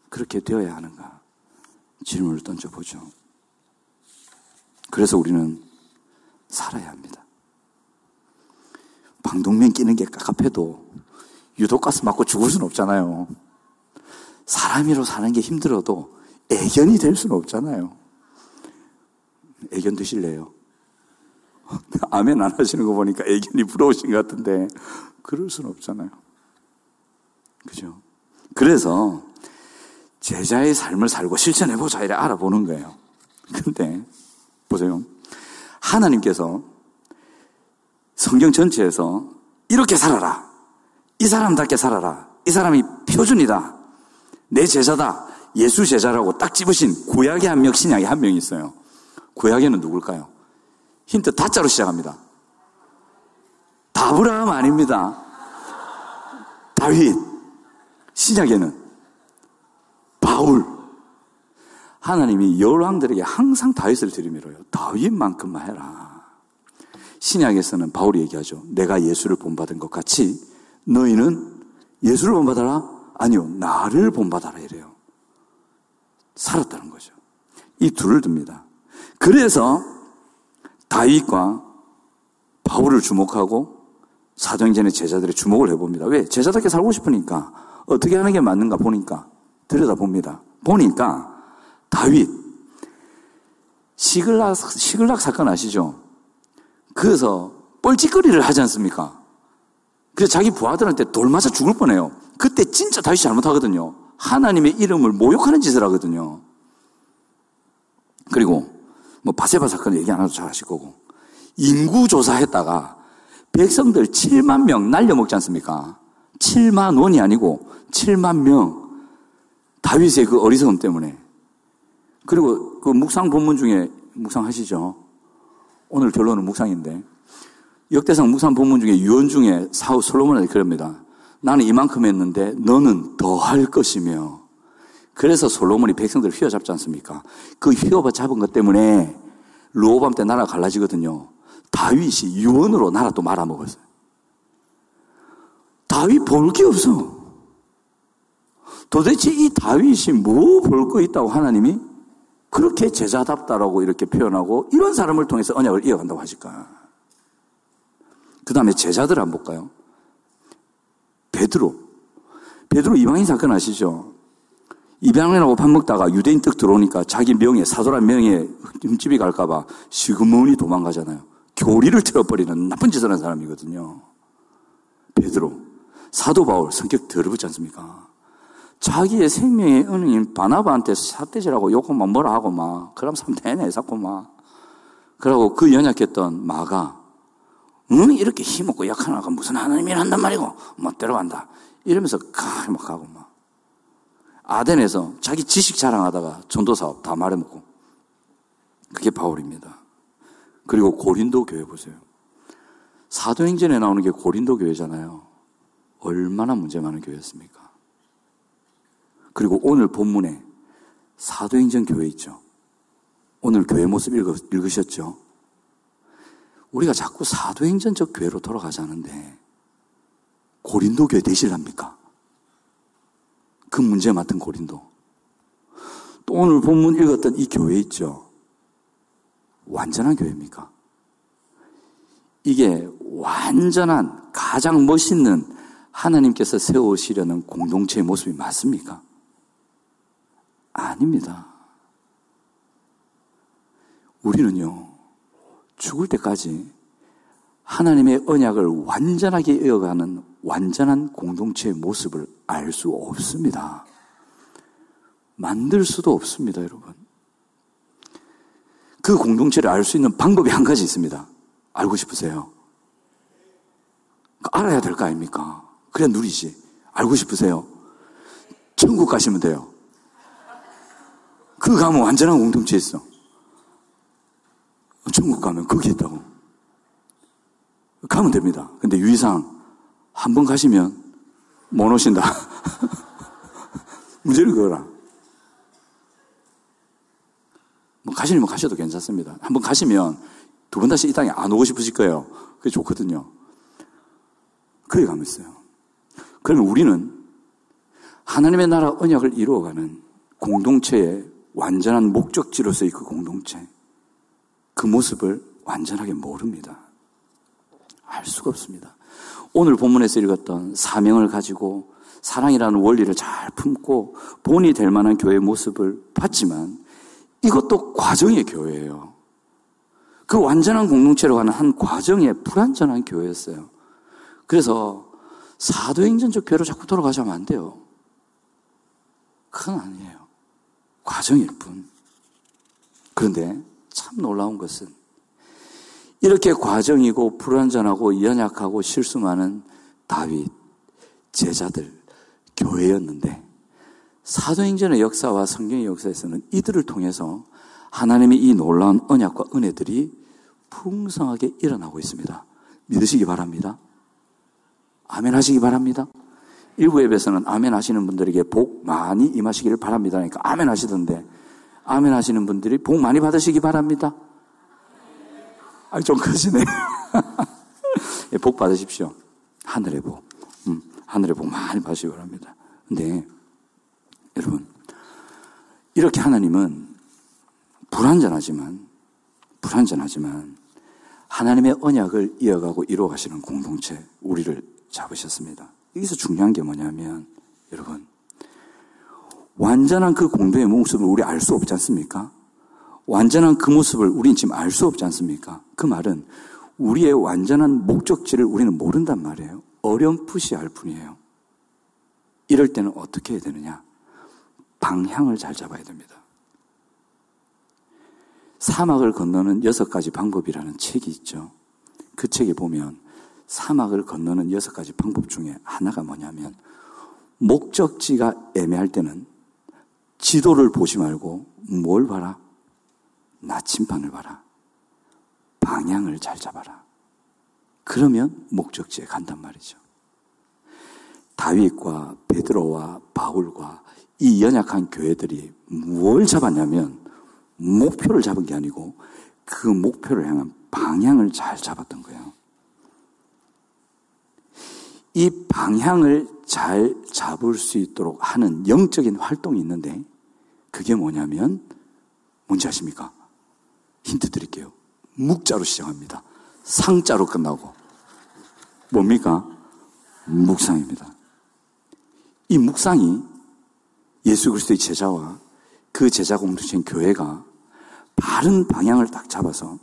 그렇게 되어야 하는가? 질문을 던져보죠. 그래서 우리는 살아야 합니다. 방독면 끼는 게 깝깝해도 유독가스 맞고 죽을 수는 없잖아요. 사람이로 사는 게 힘들어도 애견이 될 수는 없잖아요. 애견 드실래요? 아멘 안 하시는 거 보니까 애견이 부러우신 것 같은데 그럴 수는 없잖아요. 그죠? 그래서 제자의 삶을 살고 실천해보자 이래 알아보는 거예요. 근데 보세요. 하나님께서 성경 전체에서 이렇게 살아라. 이 사람답게 살아라. 이 사람이 표준이다. 내 제자다. 예수 제자라고 딱 집으신 구약의 한 명, 신약의 한 명이 있어요. 구약에는 누굴까요? 힌트 다자로 시작합니다. 다브라함 아닙니다. 다윗. 신약에는 바울. 하나님이 열왕들에게 항상 다윗을 들이밀어요. 다윗만큼만 해라. 신약에서는 바울이 얘기하죠. 내가 예수를 본받은 것 같이 너희는 예수를 본받아라? 아니요. 나를 본받아라 이래요. 살았다는 거죠. 이 둘을 듭니다. 그래서 다윗과 바울을 주목하고 사도행전의 제자들의 주목을 해봅니다. 왜? 제자답게 살고 싶으니까 어떻게 하는 게 맞는가 보니까 들여다봅니다. 보니까 다윗 시글락 시글락 사건 아시죠? 그래서 뻘짓거리를 하지 않습니까? 그래서 자기 부하들한테 돌 맞아 죽을 뻔해요. 그때 진짜 다윗이 잘못하거든요. 하나님의 이름을 모욕하는 짓을 하거든요. 그리고 뭐 바세바 사건 얘기 안 해도 잘 아실 거고 인구 조사했다가 백성들 7만 명 날려먹지 않습니까? 7만 원이 아니고 7만 명 다윗의 그 어리석음 때문에 그리고 그 묵상 본문 중에 묵상 하시죠? 오늘 결론은 묵상인데 역대상 묵상 본문 중에 유언 중에 사후 솔로몬한테 그럽니다. 나는 이만큼 했는데 너는 더 할 것이며 그래서 솔로몬이 백성들을 휘어잡지 않습니까? 그 휘어잡은 것 때문에 로밤 때 나라 갈라지거든요. 다윗이 유언으로 나라 또 말아먹었어요. 다윗 볼 게 없어. 도대체 이 다윗이 뭐 볼 거 있다고 하나님이 그렇게 제자답다라고 이렇게 표현하고 이런 사람을 통해서 언약을 이어간다고 하실까? 그 다음에 제자들 한번 볼까요? 베드로. 베드로 이방인 사건 아시죠? 입양이라고 밥 먹다가 유대인 떡 들어오니까 자기 명예, 사도란 명예 흠집이 갈까봐 시그머니 도망가잖아요. 교리를 틀어버리는 나쁜 짓을 한 사람이거든요. 베드로. 사도 바울 성격 더러웠지 않습니까? 자기의 생명의 은인 바나바한테 사태질하고 욕하고 막 뭐라 하고 막 그럼 사람 대내 자꾸 막 그러고 그 연약했던 마가 응 이렇게 힘없고 약한 아가 무슨 하나님이 한단 말이고 멋대로 간다 이러면서 가 막 가고 막 아덴에서 자기 지식 자랑하다가 전도사업 다 말해먹고 그게 바울입니다. 그리고 고린도 교회 보세요. 사도행전에 나오는 게 고린도 교회잖아요. 얼마나 문제 많은 교회였습니까? 그리고 오늘 본문에 사도행전 교회 있죠. 오늘 교회 모습 읽으, 읽으셨죠? 우리가 자꾸 사도행전적 교회로 돌아가자는데 고린도 교회 되실랍니까? 그 문제 맡은 고린도. 또 오늘 본문 읽었던 이 교회 있죠. 완전한 교회입니까? 이게 완전한 가장 멋있는 하나님께서 세우시려는 공동체의 모습이 맞습니까? 아닙니다. 우리는요, 죽을 때까지 하나님의 언약을 완전하게 이어가는 완전한 공동체의 모습을 알 수 없습니다. 만들 수도 없습니다, 여러분. 그 공동체를 알 수 있는 방법이 한 가지 있습니다. 알고 싶으세요? 알아야 될 거 아닙니까? 그래야 누리지. 알고 싶으세요? 천국 가시면 돼요. 그 가면 완전한 공동체 있어. 천국 가면 거기 있다고. 가면 됩니다. 근데 유의사항, 한 번 가시면 못 오신다. 문제를 그거라. 뭐 가시면 가셔도 괜찮습니다. 한 번 가시면 두 번 다시 이 땅에 안 오고 싶으실 거예요. 그게 좋거든요. 그에 가면 있어요. 그러면 우리는 하나님의 나라 언약을 이루어가는 공동체의 완전한 목적지로서의 그 공동체, 그 모습을 완전하게 모릅니다. 알 수가 없습니다. 오늘 본문에서 읽었던 사명을 가지고 사랑이라는 원리를 잘 품고 본이 될 만한 교회의 모습을 봤지만 이것도 과정의 교회예요. 그 완전한 공동체로 가는 한 과정의 불완전한 교회였어요. 그래서 사도행전적 교회로 자꾸 돌아가자면 안 돼요. 그건 아니에요. 과정일 뿐. 그런데 참 놀라운 것은 이렇게 과정이고 불완전하고 연약하고 실수 많은 다윗, 제자들, 교회였는데 사도행전의 역사와 성경의 역사에서는 이들을 통해서 하나님의 이 놀라운 언약과 은혜들이 풍성하게 일어나고 있습니다. 믿으시기 바랍니다. 아멘 하시기 바랍니다. 일부 앱에서는 아멘 하시는 분들에게 복 많이 임하시기를 바랍니다. 그러니까 아멘 하시던데 아멘 하시는 분들이 복 많이 받으시기 바랍니다. 아니, 좀 크시네. 예, 복 받으십시오. 하늘의 복. 음, 하늘의 복 많이 받으시기 바랍니다. 근데, 여러분, 이렇게 하나님은 불완전하지만, 불완전하지만, 하나님의 언약을 이어가고 이루어가시는 공동체, 우리를 잡으셨습니다. 여기서 중요한 게 뭐냐면, 여러분, 완전한 그 공동의 모습을 우리 알 수 없지 않습니까? 완전한 그 모습을 우리는 지금 알 수 없지 않습니까? 그 말은 우리의 완전한 목적지를 우리는 모른단 말이에요. 어렴풋이 알 뿐이에요. 이럴 때는 어떻게 해야 되느냐? 방향을 잘 잡아야 됩니다. 사막을 건너는 여섯 가지 방법이라는 책이 있죠. 그 책에 보면 사막을 건너는 여섯 가지 방법 중에 하나가 뭐냐면 목적지가 애매할 때는 지도를 보지 말고 뭘 봐라? 나침반을 봐라. 방향을 잘 잡아라. 그러면 목적지에 간단 말이죠. 다윗과 베드로와 바울과 이 연약한 교회들이 뭘 잡았냐면 목표를 잡은 게 아니고 그 목표를 향한 방향을 잘 잡았던 거예요. 이 방향을 잘 잡을 수 있도록 하는 영적인 활동이 있는데 그게 뭐냐면 뭔지 아십니까? 힌트 드릴게요. 묵자로 시작합니다. 상자로 끝나고. 뭡니까? 묵상입니다. 이 묵상이 예수 그리스도의 제자와 그 제자 공동체인 교회가 바른 방향을 딱 잡아서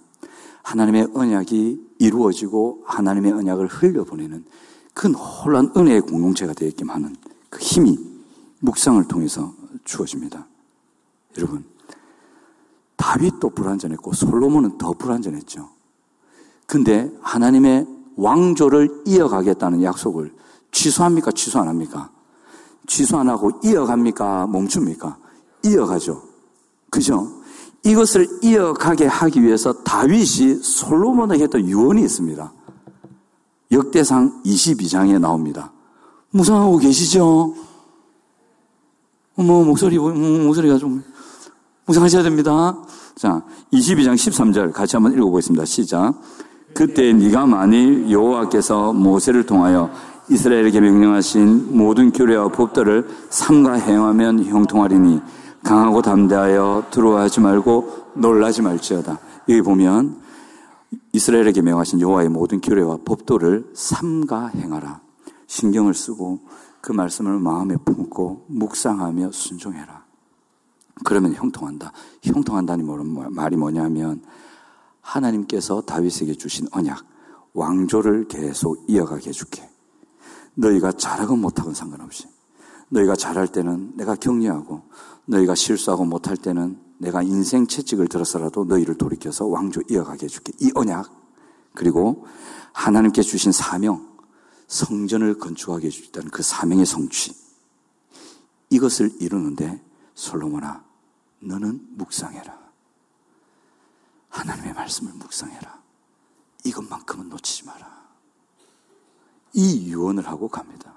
하나님의 언약이 이루어지고 하나님의 언약을 흘려보내는 그 놀란 은혜의 공동체가 되었기만 하는 그 힘이 묵상을 통해서 주어집니다. 여러분, 다윗도 불완전했고 솔로몬은 더 불완전했죠. 근데 하나님의 왕조를 이어가겠다는 약속을 취소합니까? 취소 안 합니까? 취소 안 하고 이어갑니까? 멈춥니까? 이어가죠. 그죠? 이것을 이어가게 하기 위해서 다윗이 솔로몬에게 했던 유언이 있습니다. 역대상 22장에 나옵니다. 무상하고 계시죠? 어머, 목소리, 목소리가 좀 묵상하셔야 됩니다. 자, 22장 13절 같이 한번 읽어보겠습니다. 시작. 그때 네가 만일 여호와께서 모세를 통하여 이스라엘에게 명령하신 모든 규례와 법들을 삼가 행하면 형통하리니 강하고 담대하여 두려워하지 말고 놀라지 말지어다. 여기 보면 이스라엘에게 명하신 여호와의 모든 규례와 법도를 삼가 행하라. 신경을 쓰고 그 말씀을 마음에 품고 묵상하며 순종해라. 그러면 형통한다. 형통한다는 말이 뭐냐면 하나님께서 다윗에게 주신 언약, 왕조를 계속 이어가게 해줄게. 너희가 잘하건 못하건 상관없이. 너희가 잘할 때는 내가 격려하고 너희가 실수하고 못할 때는 내가 인생 채찍을 들어서라도 너희를 돌이켜서 왕조 이어가게 해줄게. 이 언약 그리고 하나님께 주신 사명 성전을 건축하게 해주겠다는 그 사명의 성취 이것을 이루는데 솔로몬아 너는 묵상해라. 하나님의 말씀을 묵상해라. 이것만큼은 놓치지 마라. 이 유언을 하고 갑니다.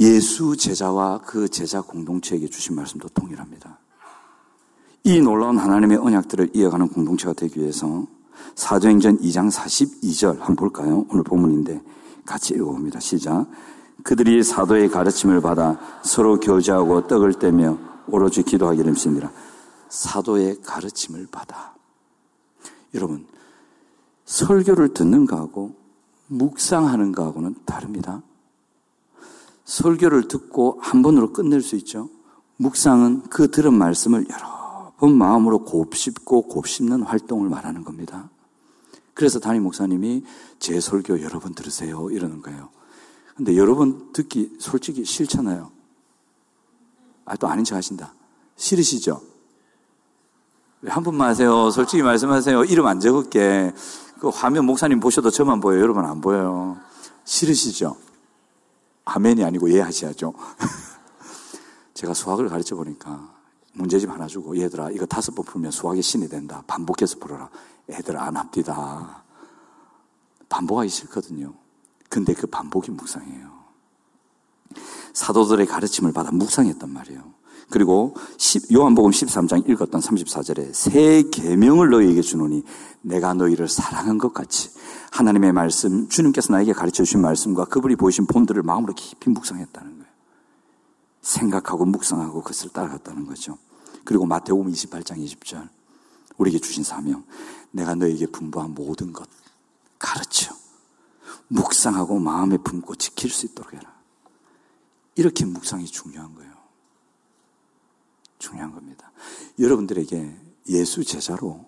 예수 제자와 그 제자 공동체에게 주신 말씀도 동일합니다. 이 놀라운 하나님의 언약들을 이어가는 공동체가 되기 위해서 사도행전 2장 42절 한번 볼까요? 오늘 본문인데 같이 읽어봅니다. 시작. 그들이 사도의 가르침을 받아 서로 교제하고 떡을 떼며 오로지 기도하기를 힘씁니다. 사도의 가르침을 받아. 여러분, 설교를 듣는 거하고 묵상하는 거하고는 다릅니다. 설교를 듣고 한 번으로 끝낼 수 있죠. 묵상은 그 들은 말씀을 여러 번 마음으로 곱씹고 곱씹는 활동을 말하는 겁니다. 그래서 담임 목사님이 제 설교 여러 번 들으세요. 이러는 거예요. 근데 여러분 듣기 솔직히 싫잖아요. 아, 또 아닌 척 하신다. 싫으시죠? 한 분만 하세요. 솔직히 말씀하세요. 이름 안 적을게. 그 화면 목사님 보셔도 저만 보여요. 여러분 안 보여요. 싫으시죠? 아멘이 아니고 예 하셔야죠. 제가 수학을 가르쳐 보니까 문제집 하나 주고 얘들아 이거 다섯 번 풀면 수학의 신이 된다. 반복해서 풀어라. 애들 안 합디다. 반복하기 싫거든요. 근데 그 반복이 묵상이에요. 사도들의 가르침을 받아 묵상했단 말이에요. 그리고 요한복음 13장 읽었던 34절에 새 계명을 너희에게 주노니 내가 너희를 사랑한 것 같이 하나님의 말씀 주님께서 나에게 가르쳐 주신 말씀과 그분이 보이신 본들을 마음으로 깊이 묵상했다는 거예요. 생각하고 묵상하고 그것을 따라갔다는 거죠. 그리고 마태복음 28장 20절 우리에게 주신 사명 내가 너에게 분부한 모든 것 가르쳐 묵상하고 마음에 품고 지킬 수 있도록 해라. 이렇게 묵상이 중요한 거예요. 중요한 겁니다. 여러분들에게 예수 제자로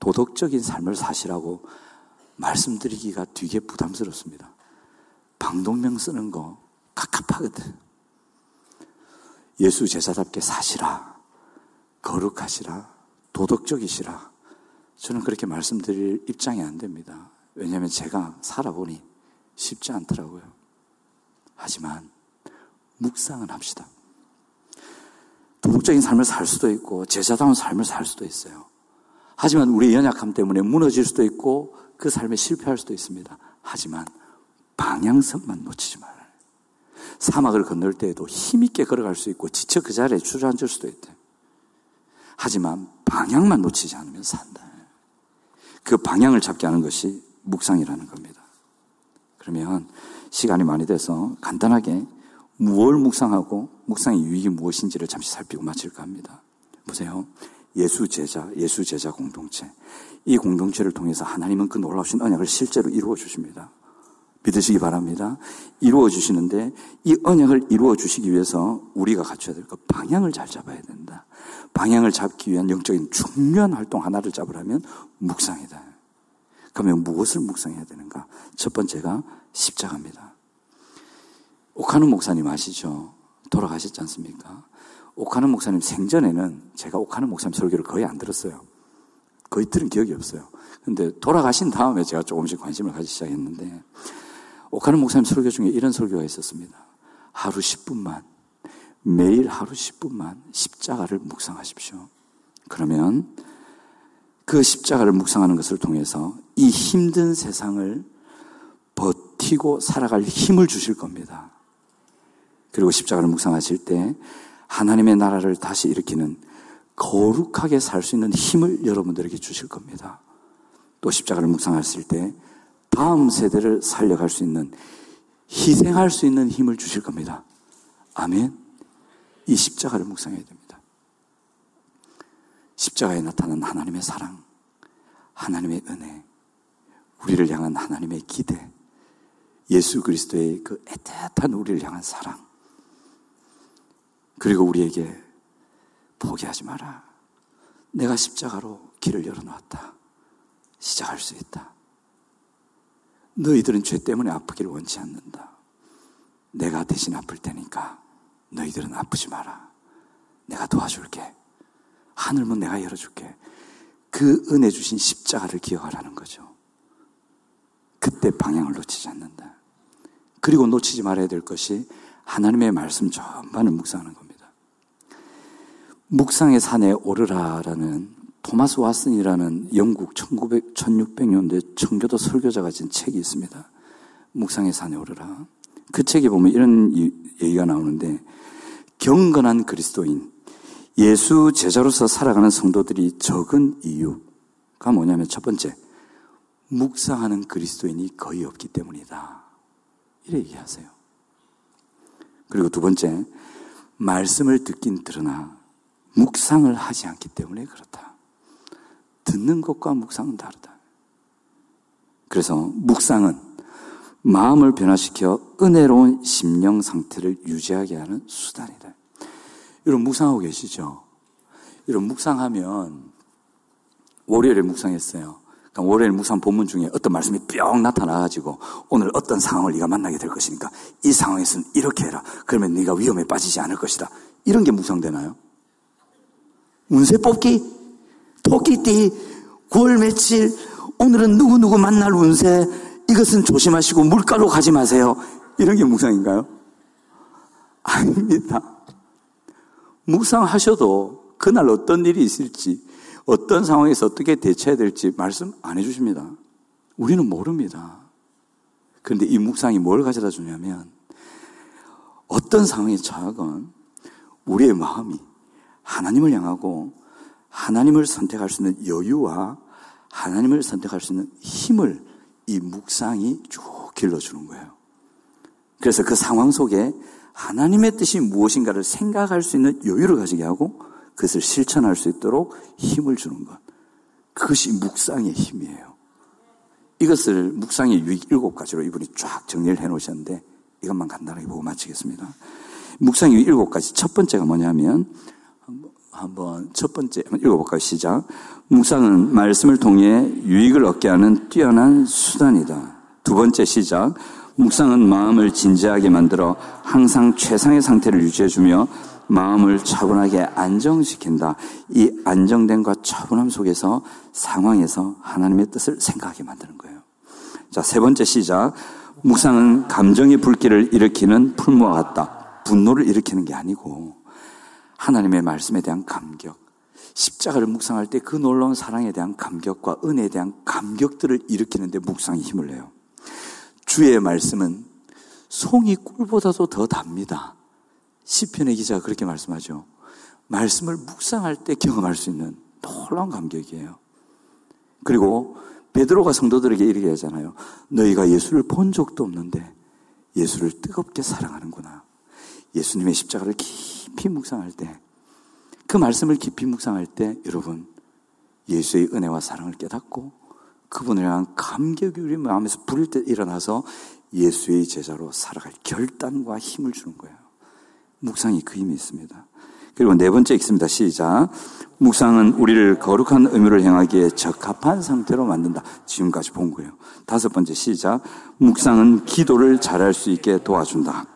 도덕적인 삶을 사시라고 말씀드리기가 되게 부담스럽습니다. 방독명 쓰는 거 갑갑하거든. 예수 제자답게 사시라. 거룩하시라. 도덕적이시라. 저는 그렇게 말씀드릴 입장이 안 됩니다. 왜냐하면 제가 살아보니 쉽지 않더라고요. 하지만 묵상은 합시다. 도덕적인 삶을 살 수도 있고 제자다운 삶을 살 수도 있어요. 하지만 우리의 연약함 때문에 무너질 수도 있고 그 삶에 실패할 수도 있습니다. 하지만 방향성만 놓치지 말아요. 사막을 건널 때에도 힘있게 걸어갈 수 있고 지쳐 그 자리에 주저앉을 수도 있대. 하지만 방향만 놓치지 않으면 산다. 그 방향을 잡게 하는 것이 묵상이라는 겁니다. 그러면 시간이 많이 돼서 간단하게 무엇을 묵상하고 묵상의 유익이 무엇인지를 잠시 살피고 마칠까 합니다. 보세요. 예수 제자, 예수 제자 공동체. 이 공동체를 통해서 하나님은 그 놀라우신 언약을 실제로 이루어 주십니다. 믿으시기 바랍니다. 이루어 주시는데 이 언약을 이루어 주시기 위해서 우리가 갖춰야 될것 방향을 잘 잡아야 된다. 방향을 잡기 위한 영적인 중요한 활동 하나를 잡으려면 묵상이다. 그러면 무엇을 묵상해야 되는가? 첫 번째가 십자가입니다. 옥하는 목사님 아시죠? 돌아가셨지 않습니까? 옥하는 목사님 생전에는 제가 옥하는 목사님 설교를 거의 안 들었어요. 거의 들은 기억이 없어요. 근데 돌아가신 다음에 제가 조금씩 관심을 가지기 시작했는데 옥하는 목사님 설교 중에 이런 설교가 있었습니다. 하루 10분만 매일 하루 10분만 십자가를 묵상하십시오. 그러면 그 십자가를 묵상하는 것을 통해서 이 힘든 세상을 버티고 살아갈 힘을 주실 겁니다. 그리고 십자가를 묵상하실 때 하나님의 나라를 다시 일으키는 거룩하게 살 수 있는 힘을 여러분들에게 주실 겁니다. 또 십자가를 묵상하실 때 다음 세대를 살려갈 수 있는 희생할 수 있는 힘을 주실 겁니다. 아멘. 이 십자가를 묵상해야 됩니다. 십자가에 나타난 하나님의 사랑, 하나님의 은혜, 우리를 향한 하나님의 기대, 예수 그리스도의 그 애틋한 우리를 향한 사랑, 그리고 우리에게 포기하지 마라. 내가 십자가로 길을 열어놓았다. 시작할 수 있다. 너희들은 죄 때문에 아프기를 원치 않는다. 내가 대신 아플 테니까 너희들은 아프지 마라. 내가 도와줄게. 하늘문 내가 열어줄게. 그 은혜 주신 십자가를 기억하라는 거죠. 그때 방향을 놓치지 않는다. 그리고 놓치지 말아야 될 것이 하나님의 말씀 전반을 묵상하는 겁니다. 묵상의 산에 오르라라는 토마스 왓슨이라는 영국 1900, 1600년대 청교도 설교자가 진 책이 있습니다. 묵상의 산에 오르라. 그 책에 보면 이런 얘기가 나오는데 경건한 그리스도인, 예수 제자로서 살아가는 성도들이 적은 이유가 뭐냐면 첫 번째, 묵상하는 그리스도인이 거의 없기 때문이다. 이래 얘기하세요. 그리고 두 번째, 말씀을 듣긴 들으나 묵상을 하지 않기 때문에 그렇다. 듣는 것과 묵상은 다르다. 그래서 묵상은 마음을 변화시켜 은혜로운 심령 상태를 유지하게 하는 수단이다. 여러분 묵상하고 계시죠? 여러분 묵상하면 월요일에 묵상했어요. 그러니까 월요일 묵상 본문 중에 어떤 말씀이 뿅 나타나가지고 오늘 어떤 상황을 네가 만나게 될 것이니까 이 상황에서는 이렇게 해라. 그러면 네가 위험에 빠지지 않을 것이다. 이런 게 묵상되나요? 운세 뽑기? 토끼띠 9월 며칠 오늘은 누구누구 만날 운세 이것은 조심하시고 물가로 가지 마세요. 이런 게 묵상인가요? 아닙니다. 묵상하셔도 그날 어떤 일이 있을지 어떤 상황에서 어떻게 대처해야 될지 말씀 안 해주십니다. 우리는 모릅니다. 그런데 이 묵상이 뭘 가져다 주냐면 어떤 상황에 처하건 우리의 마음이 하나님을 향하고 하나님을 선택할 수 있는 여유와 하나님을 선택할 수 있는 힘을 이 묵상이 쭉 길러주는 거예요. 그래서 그 상황 속에 하나님의 뜻이 무엇인가를 생각할 수 있는 여유를 가지게 하고 그것을 실천할 수 있도록 힘을 주는 것. 그것이 묵상의 힘이에요. 이것을 묵상의 유익 일곱 가지로 이분이 쫙 정리를 해 놓으셨는데 이것만 간단하게 보고 마치겠습니다. 묵상의 일곱 가지. 첫 번째가 뭐냐면 한번 첫 번째 읽어볼까요? 시작. 묵상은 말씀을 통해 유익을 얻게 하는 뛰어난 수단이다. 두 번째 시작. 묵상은 마음을 진지하게 만들어 항상 최상의 상태를 유지해주며 마음을 차분하게 안정시킨다. 이 안정됨과 차분함 속에서 상황에서 하나님의 뜻을 생각하게 만드는 거예요. 자, 세 번째 시작. 묵상은 감정의 불길을 일으키는 풀무와 같다. 분노를 일으키는 게 아니고 하나님의 말씀에 대한 감격, 십자가를 묵상할 때 그 놀라운 사랑에 대한 감격과 은혜에 대한 감격들을 일으키는데 묵상이 힘을 내요. 주의 말씀은 송이 꿀보다도 더 답니다. 시편의 기자가 그렇게 말씀하죠. 말씀을 묵상할 때 경험할 수 있는 놀라운 감격이에요. 그리고 베드로가 성도들에게 이렇게 하잖아요. 너희가 예수를 본 적도 없는데 예수를 뜨겁게 사랑하는구나. 예수님의 십자가를 깊이 묵상할 때, 그 말씀을 깊이 묵상할 때 여러분 예수의 은혜와 사랑을 깨닫고 그분을 향한 감격이 우리 마음에서 부릴 때 일어나서 예수의 제자로 살아갈 결단과 힘을 주는 거예요. 묵상이 그 힘이 있습니다. 그리고 네 번째 읽습니다. 시작. 묵상은 우리를 거룩한 의무를 행하기에 적합한 상태로 만든다. 지금까지 본 거예요. 다섯 번째 시작. 묵상은 기도를 잘할 수 있게 도와준다.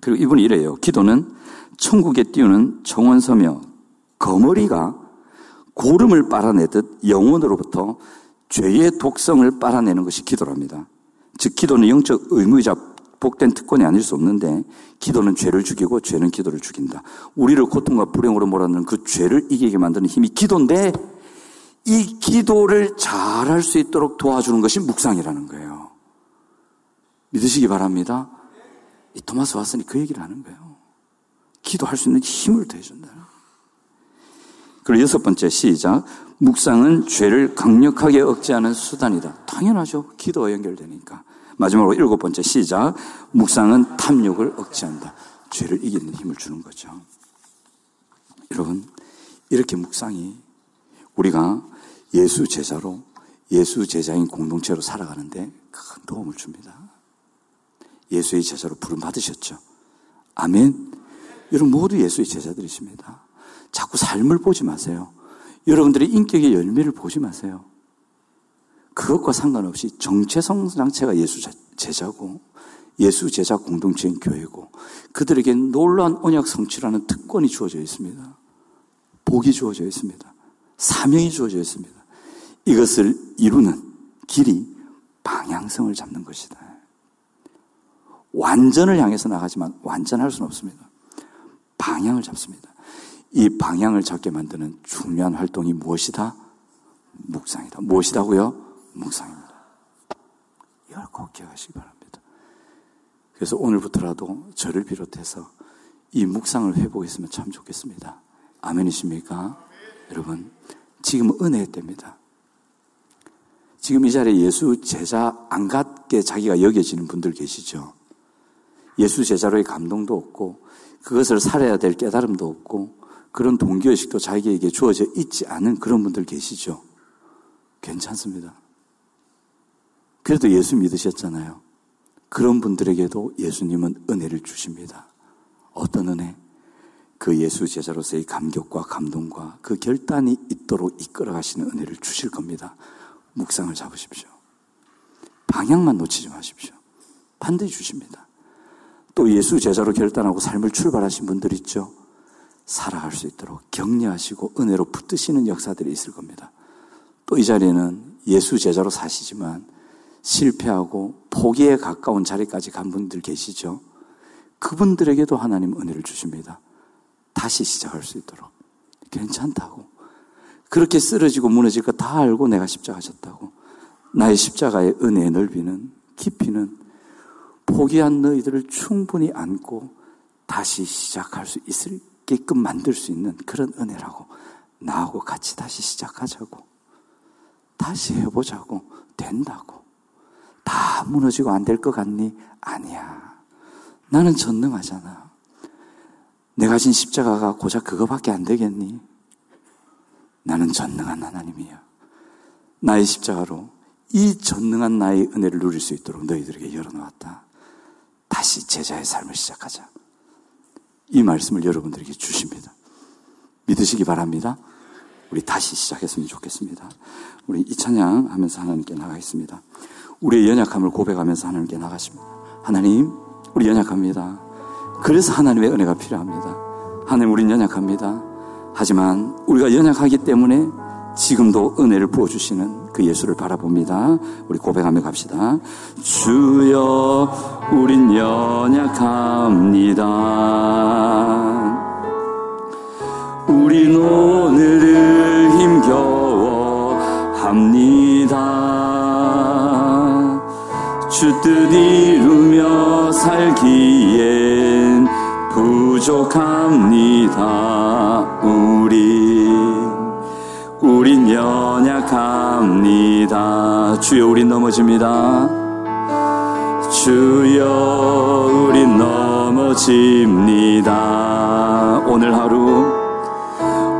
그리고 이분이 이래요. 기도는 천국에 띄우는 정원서며 거머리가 고름을 빨아내듯 영혼으로부터 죄의 독성을 빨아내는 것이 기도랍니다. 즉, 기도는 영적 의무이자 복된 특권이 아닐 수 없는데 기도는 죄를 죽이고 죄는 기도를 죽인다. 우리를 고통과 불행으로 몰아넣는 그 죄를 이기게 만드는 힘이 기도인데 이 기도를 잘할 수 있도록 도와주는 것이 묵상이라는 거예요. 믿으시기 바랍니다. 이 토마스 왓슨이 그 얘기를 하는 거예요. 기도할 수 있는 힘을 더해준다. 그리고 여섯 번째 시작. 묵상은 죄를 강력하게 억제하는 수단이다. 당연하죠. 기도와 연결되니까. 마지막으로 일곱 번째 시작. 묵상은 탐욕을 억제한다. 죄를 이기는 힘을 주는 거죠. 여러분, 이렇게 묵상이 우리가 예수 제자로, 예수 제자인 공동체로 살아가는데 큰 도움을 줍니다. 예수의 제자로 부름 받으셨죠. 아멘. 여러분 모두 예수의 제자들이십니다. 자꾸 삶을 보지 마세요. 여러분들의 인격의 열매를 보지 마세요. 그것과 상관없이 정체 성 장체가 예수 제자고 예수 제자 공동체인 교회고 그들에게 놀라운 언약 성취라는 특권이 주어져 있습니다. 복이 주어져 있습니다. 사명이 주어져 있습니다. 이것을 이루는 길이 방향성을 잡는 것이다. 완전을 향해서 나가지만 완전할 수는 없습니다. 방향을 잡습니다. 이 방향을 잡게 만드는 중요한 활동이 무엇이다? 묵상이다. 무엇이다고요? 묵상입니다. 이걸 꼭 기억하시기 바랍니다. 그래서 오늘부터라도 저를 비롯해서 이 묵상을 회복했으면 참 좋겠습니다. 아멘이십니까? 여러분, 지금 은혜의 때입니다. 지금 이 자리에 예수 제자 안 갖게 자기가 여겨지는 분들 계시죠? 예수 제자로의 감동도 없고 그것을 살아야 될 깨달음도 없고 그런 동기의식도 자기에게 주어져 있지 않은 그런 분들 계시죠? 괜찮습니다. 그래도 예수 믿으셨잖아요. 그런 분들에게도 예수님은 은혜를 주십니다. 어떤 은혜? 그 예수 제자로서의 감격과 감동과 그 결단이 있도록 이끌어 가시는 은혜를 주실 겁니다. 묵상을 잡으십시오. 방향만 놓치지 마십시오. 반드시 주십니다. 또 예수 제자로 결단하고 삶을 출발하신 분들 있죠. 살아갈 수 있도록 격려하시고 은혜로 붙드시는 역사들이 있을 겁니다. 또 이 자리에는 예수 제자로 사시지만 실패하고 포기에 가까운 자리까지 간 분들 계시죠? 그분들에게도 하나님 은혜를 주십니다. 다시 시작할 수 있도록. 괜찮다고. 그렇게 쓰러지고 무너질 거 다 알고 내가 십자가 졌다고. 나의 십자가의 은혜의 넓이는, 깊이는 포기한 너희들을 충분히 안고 다시 시작할 수 있게끔 만들 수 있는 그런 은혜라고. 나하고 같이 다시 시작하자고. 다시 해보자고. 된다고. 다 무너지고 안 될 것 같니? 아니야. 나는 전능하잖아. 내가 진 십자가가 고작 그거밖에 안 되겠니? 나는 전능한 하나님이야. 나의 십자가로 이 전능한 나의 은혜를 누릴 수 있도록 너희들에게 열어놓았다. 다시 제자의 삶을 시작하자. 이 말씀을 여러분들에게 주십니다. 믿으시기 바랍니다. 우리 다시 시작했으면 좋겠습니다. 우리 이 찬양 하면서 하나님께 나가겠습니다. 우리의 연약함을 고백하면서 하나님께 나가십니다. 하나님, 우리 연약합니다. 그래서 하나님의 은혜가 필요합니다. 하나님, 우린 연약합니다. 하지만 우리가 연약하기 때문에 지금도 은혜를 부어주시는 그 예수를 바라봅니다. 우리 고백하며 갑시다. 주여, 우린 연약합니다. 우린 오늘을 힘겨워 합니다. 주뜻 이루며 살기엔 부족합니다. 우린 우린 연약합니다. 주여 우린 넘어집니다. 주여 우린 넘어집니다. 오늘 하루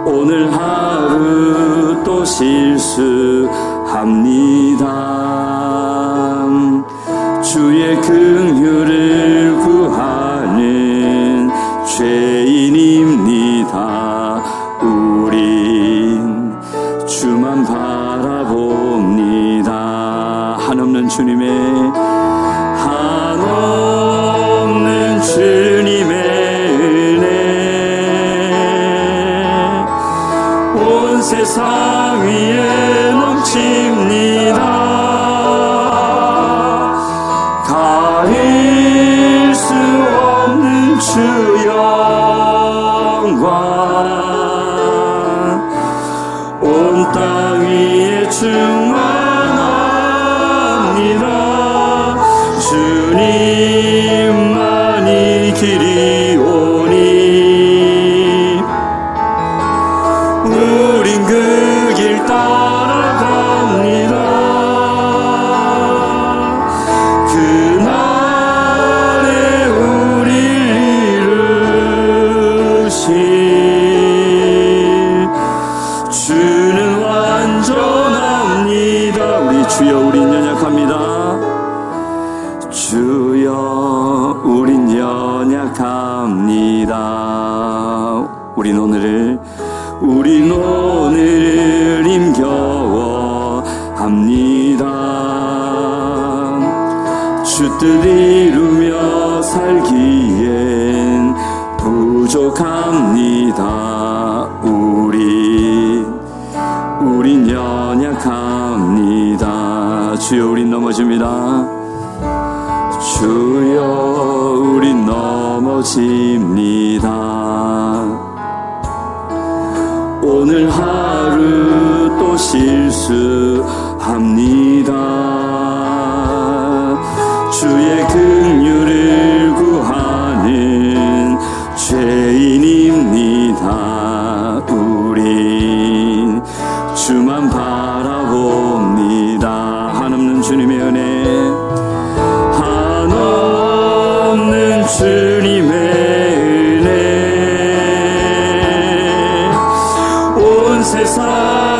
오늘 하루 또 실수합니다. 주의 긍휼을 구하는 죄인입니다. 주님의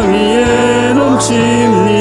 위에 넘칩니다.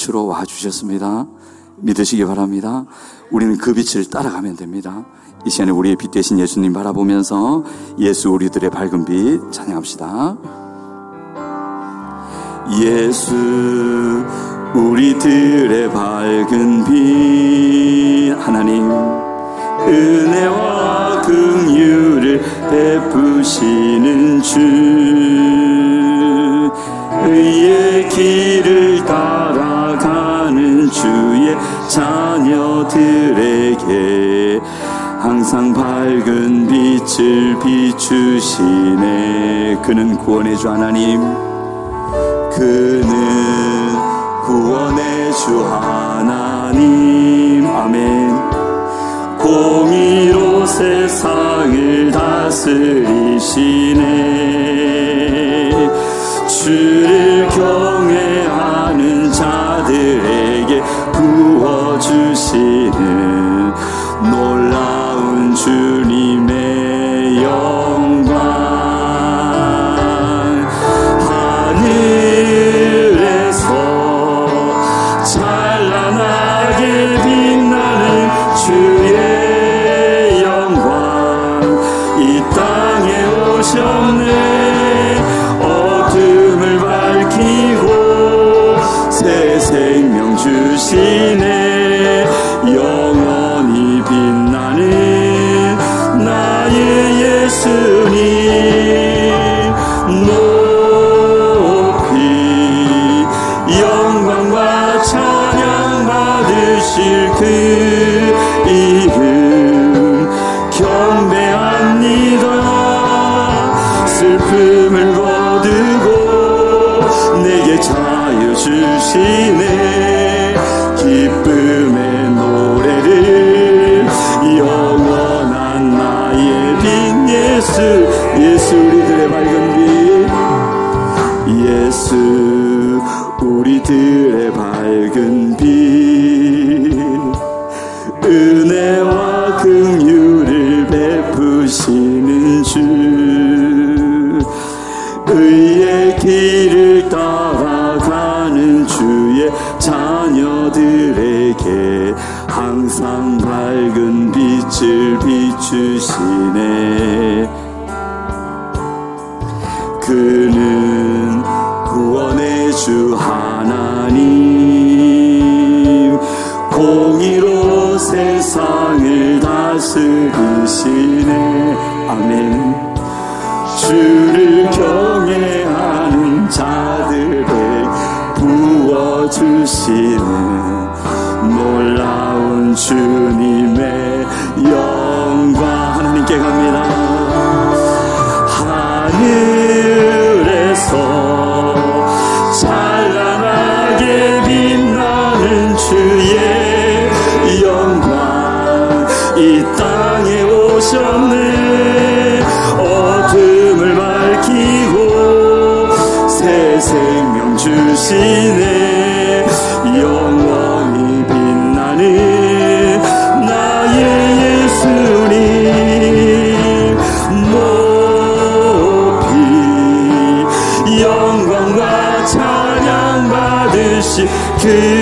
빛으로 와 주셨습니다. 믿으시기 바랍니다. 우리는 그 빛을 따라가면 됩니다. 이 시간에 우리의 빛 대신 예수님 바라보면서 예수 우리들의 밝은 빛 찬양합시다. 예수 우리들의 밝은 빛 하나님 은혜와 긍휼을 베푸시는 주 의의 길을 따라가는 주의 자녀들에게 항상 밝은 빛을 비추시네. 그는 구원의 주 하나님. 그는 구원의 주 하나님. 아멘. 공의로 세상을 다스리시네. 주를 경외하는 자들에 주시네 기쁨의 노래를 영원한 나의 빛 예수 예수 우리들의 밝은 빛 예수 우리들의 밝은 빛 은혜와 긍휼을 베푸시는 주. 의의 길을 따라가는 주의 자녀들에게 항상 밝은 빛을 비추시네 주시네 영원히 빛나는 나의 예수님 높이 영광과 찬양 받으시 그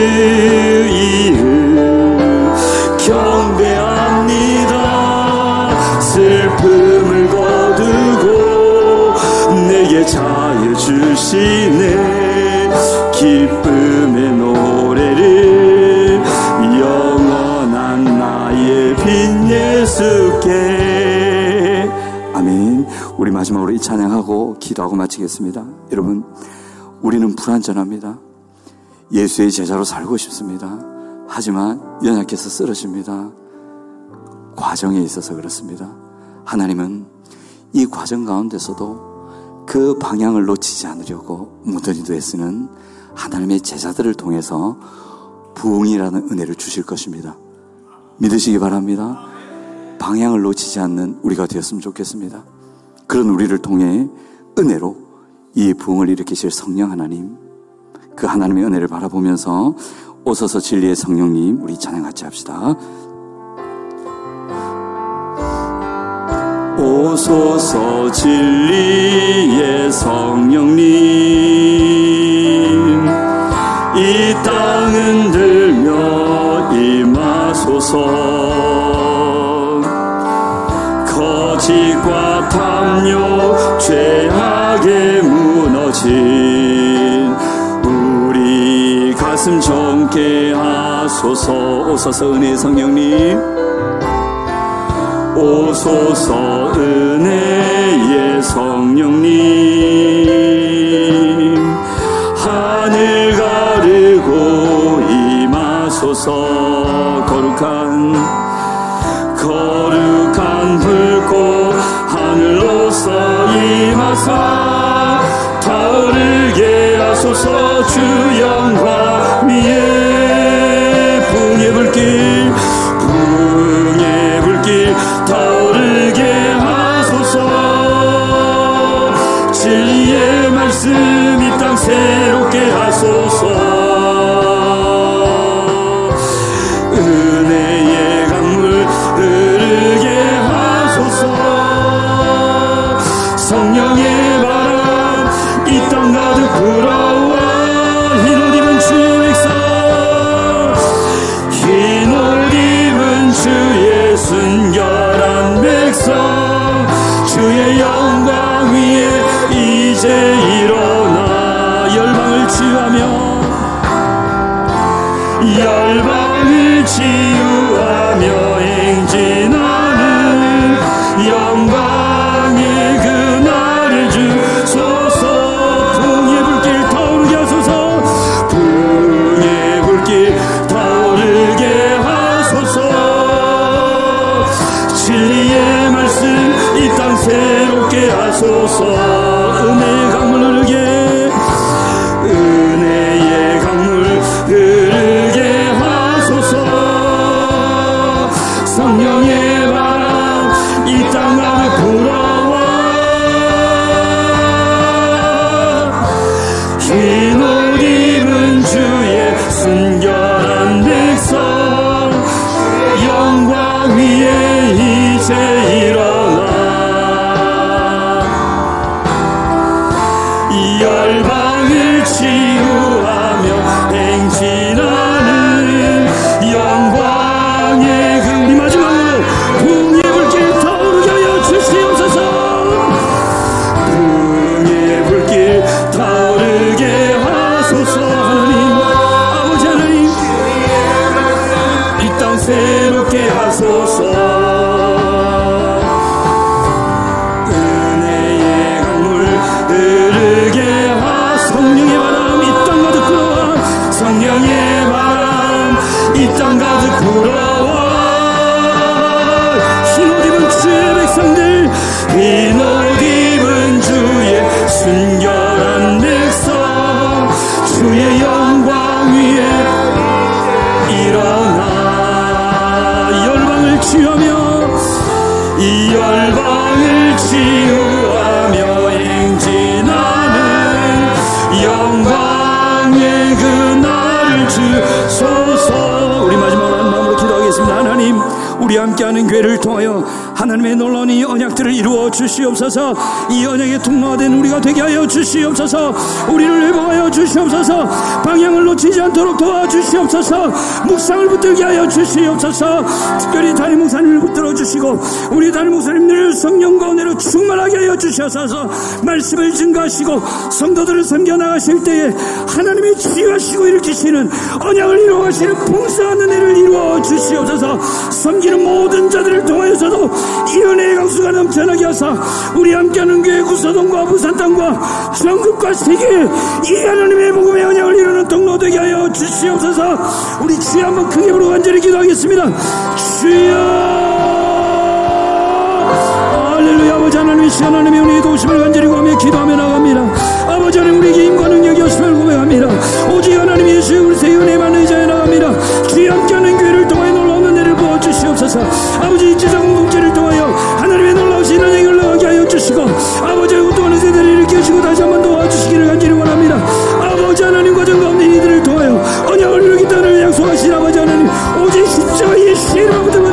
이 찬양하고 기도하고 마치겠습니다 여러분 우리는 불완전합니다 예수의 제자로 살고 싶습니다 하지만 연약해서 쓰러집니다 과정에 있어서 그렇습니다 하나님은 이 과정 가운데서도 그 방향을 놓치지 않으려고 무더니도 쓰는 하나님의 제자들을 통해서 부흥이라는 은혜를 주실 것입니다. 믿으시기 바랍니다. 방향을 놓치지 않는 우리가 되었으면 좋겠습니다. 그런 우리를 통해 은혜로 이 부흥을 일으키실 성령 하나님, 그 하나님의 은혜를 바라보면서 오서서 진리의 성령님, 우리 찬양 같이 합시다. 오소서 진리의 성령님 이 땅은 하소서 오소서 은혜 성령님. 오소서 은혜의 성령님. 하늘 가르고 임하소서. 거룩한 거룩한 불꽃 하늘로서 임하사. 타오르게 하소서 주 영광 붕의 불길 붕의 불길 타오르게 하소서. 진리의 말씀 이 땅새 이제 일어나 열방을 치유하며 열방을 치유하며 행진하는 영광의 그날을 주소서. 붕의 불길 타오르게 하소서. 붕의 불길 타오르게 하소서. 진리의 말씀 이 땅 새롭게 하소서 주시옵소서. 묵상을 붙들게 하여 주시옵소서. 특별히 담임 목사님을 붙들어 주시고 주시옵소서 말씀을 증가하시고 성도들을 섬겨 나가실 때에 하나님이 치유하시고 일으키시는 언약을 이루어가시는 풍성한 은혜를 이루어 주시옵소서. 섬기는 모든 자들을 통하여서도 이 은혜의 강수가 넘쳐나게 하사 우리 함께하는 교회 구서동과 부산 땅과 전국과 세계 이 하나님의 복음의 언약을 이루는 동로 되게 하여 주시옵소서. 우리 주여 한번 크게 부르고 간절히 기도하겠습니다. 주여 할렐루야 아버지 하나님의 시 하나님의 은혜의 도심을 간절히 구하며 기도하며 나갑니다. 아버지 하나님 우리에게 힘과 능력이 없음을 고백합니다. 오직 하나님 예수의 그리스도의 은혜만 의지하여 나갑니다. 주여 함께하는 교회를 통하여 놀라운 은혜를 부어주시옵소서. 아버지 이제자 공동체를 통하여 하나님의 놀라우신 은혜를 나가게 하여 주시고 아버지 우동하는 세대를 일으켜주시고 다시 한번 도와주시기를 간절히 원합니다. 아버지 하나님 과정 가운데 이들을 통하여 언약을 이루겠다는 약속하신 아버지 하나님 오직 십자가 예수의 이름을 붙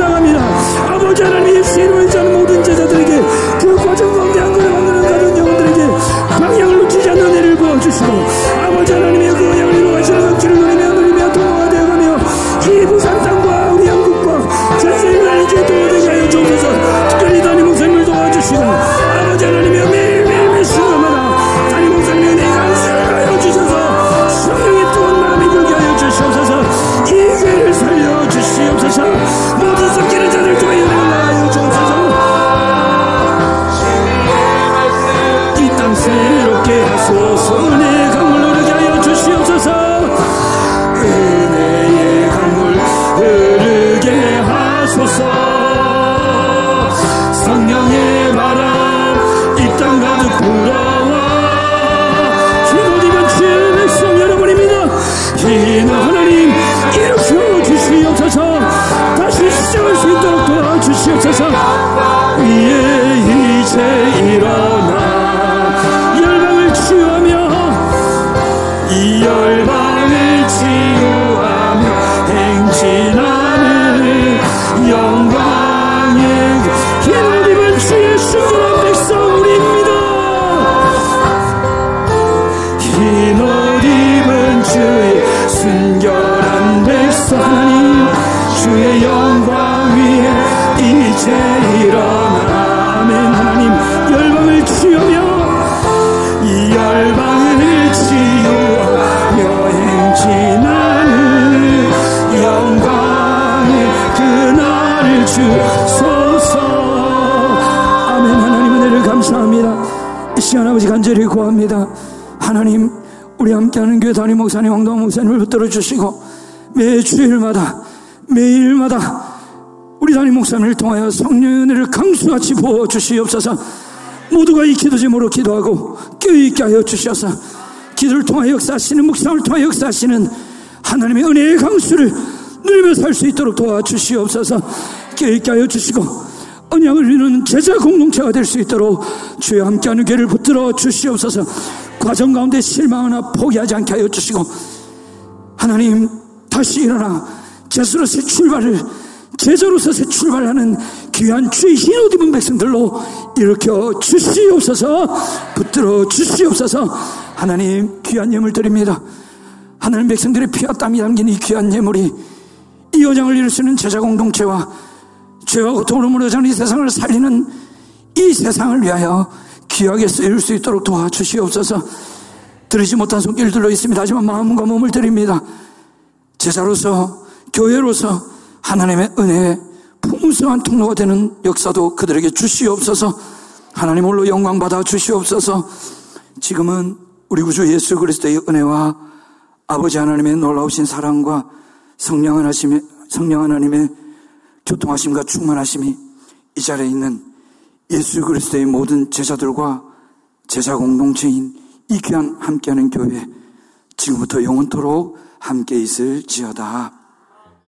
은혜의 강물 흐르게 하여 주시옵소서. 은혜의 강물 흐르게 하소서. 성령의 바람 이 땅 가득 불어와 입은 주의 여러분입니다. 흰옷 하나님 일으켜 주시옵소서. 다시 시작할 수 있도록 도와주시옵소서. 위에 이제 함께하는 교회 담임 목사님 왕동 목사님을 붙들어 주시고 매 주일마다 매일마다 우리 담임 목사님을 통하여 성령의 은혜를 강수같이 부어 주시옵소서. 모두가 이 기도 제목으로 기도하고 껴있게 하여 주셔서 기도를 통하여 역사하시는 묵상을 통하여 역사하시는 하나님의 은혜의 강수를 누리며 살 수 있도록 도와주시옵소서. 껴있게 하여 주시고 언약을 이루는 제자 공동체가 될 수 있도록 주여 함께하는 교회를 붙들어 주시옵소서. 과정 가운데 실망하나 포기하지 않게 하여 주시고 하나님 다시 일어나 제수로서 출발을 제자로서 새 출발하는 귀한 주의 흰옷 입은 백성들로 일으켜 주시옵소서. 붙들어 주시옵소서. 하나님 귀한 예물 드립니다. 하나님 백성들의 피와 땀이 담긴 이 귀한 예물이 이 여장을 이룰 수 있는 제자 공동체와 죄와 고통으로 저는 이 세상을 살리는 이 세상을 위하여 귀하게 쓰일 수 있도록 도와주시옵소서. 들으지 못한 손길 들로 있습니다. 하지만 마음과 몸을 드립니다. 제자로서 교회로서 하나님의 은혜에 풍성한 통로가 되는 역사도 그들에게 주시옵소서. 하나님 홀로 영광 받아 주시옵소서. 지금은 우리 구주 예수 그리스도의 은혜와 아버지 하나님의 놀라우신 사랑과 성령 하나님의, 성령 하나님의 교통하심과 충만하심이 이 자리에 있는 예수 그리스도의 모든 제자들과 제자 공동체인 이 귀한 함께하는 교회 지금부터 영원토록 함께 있을지어다.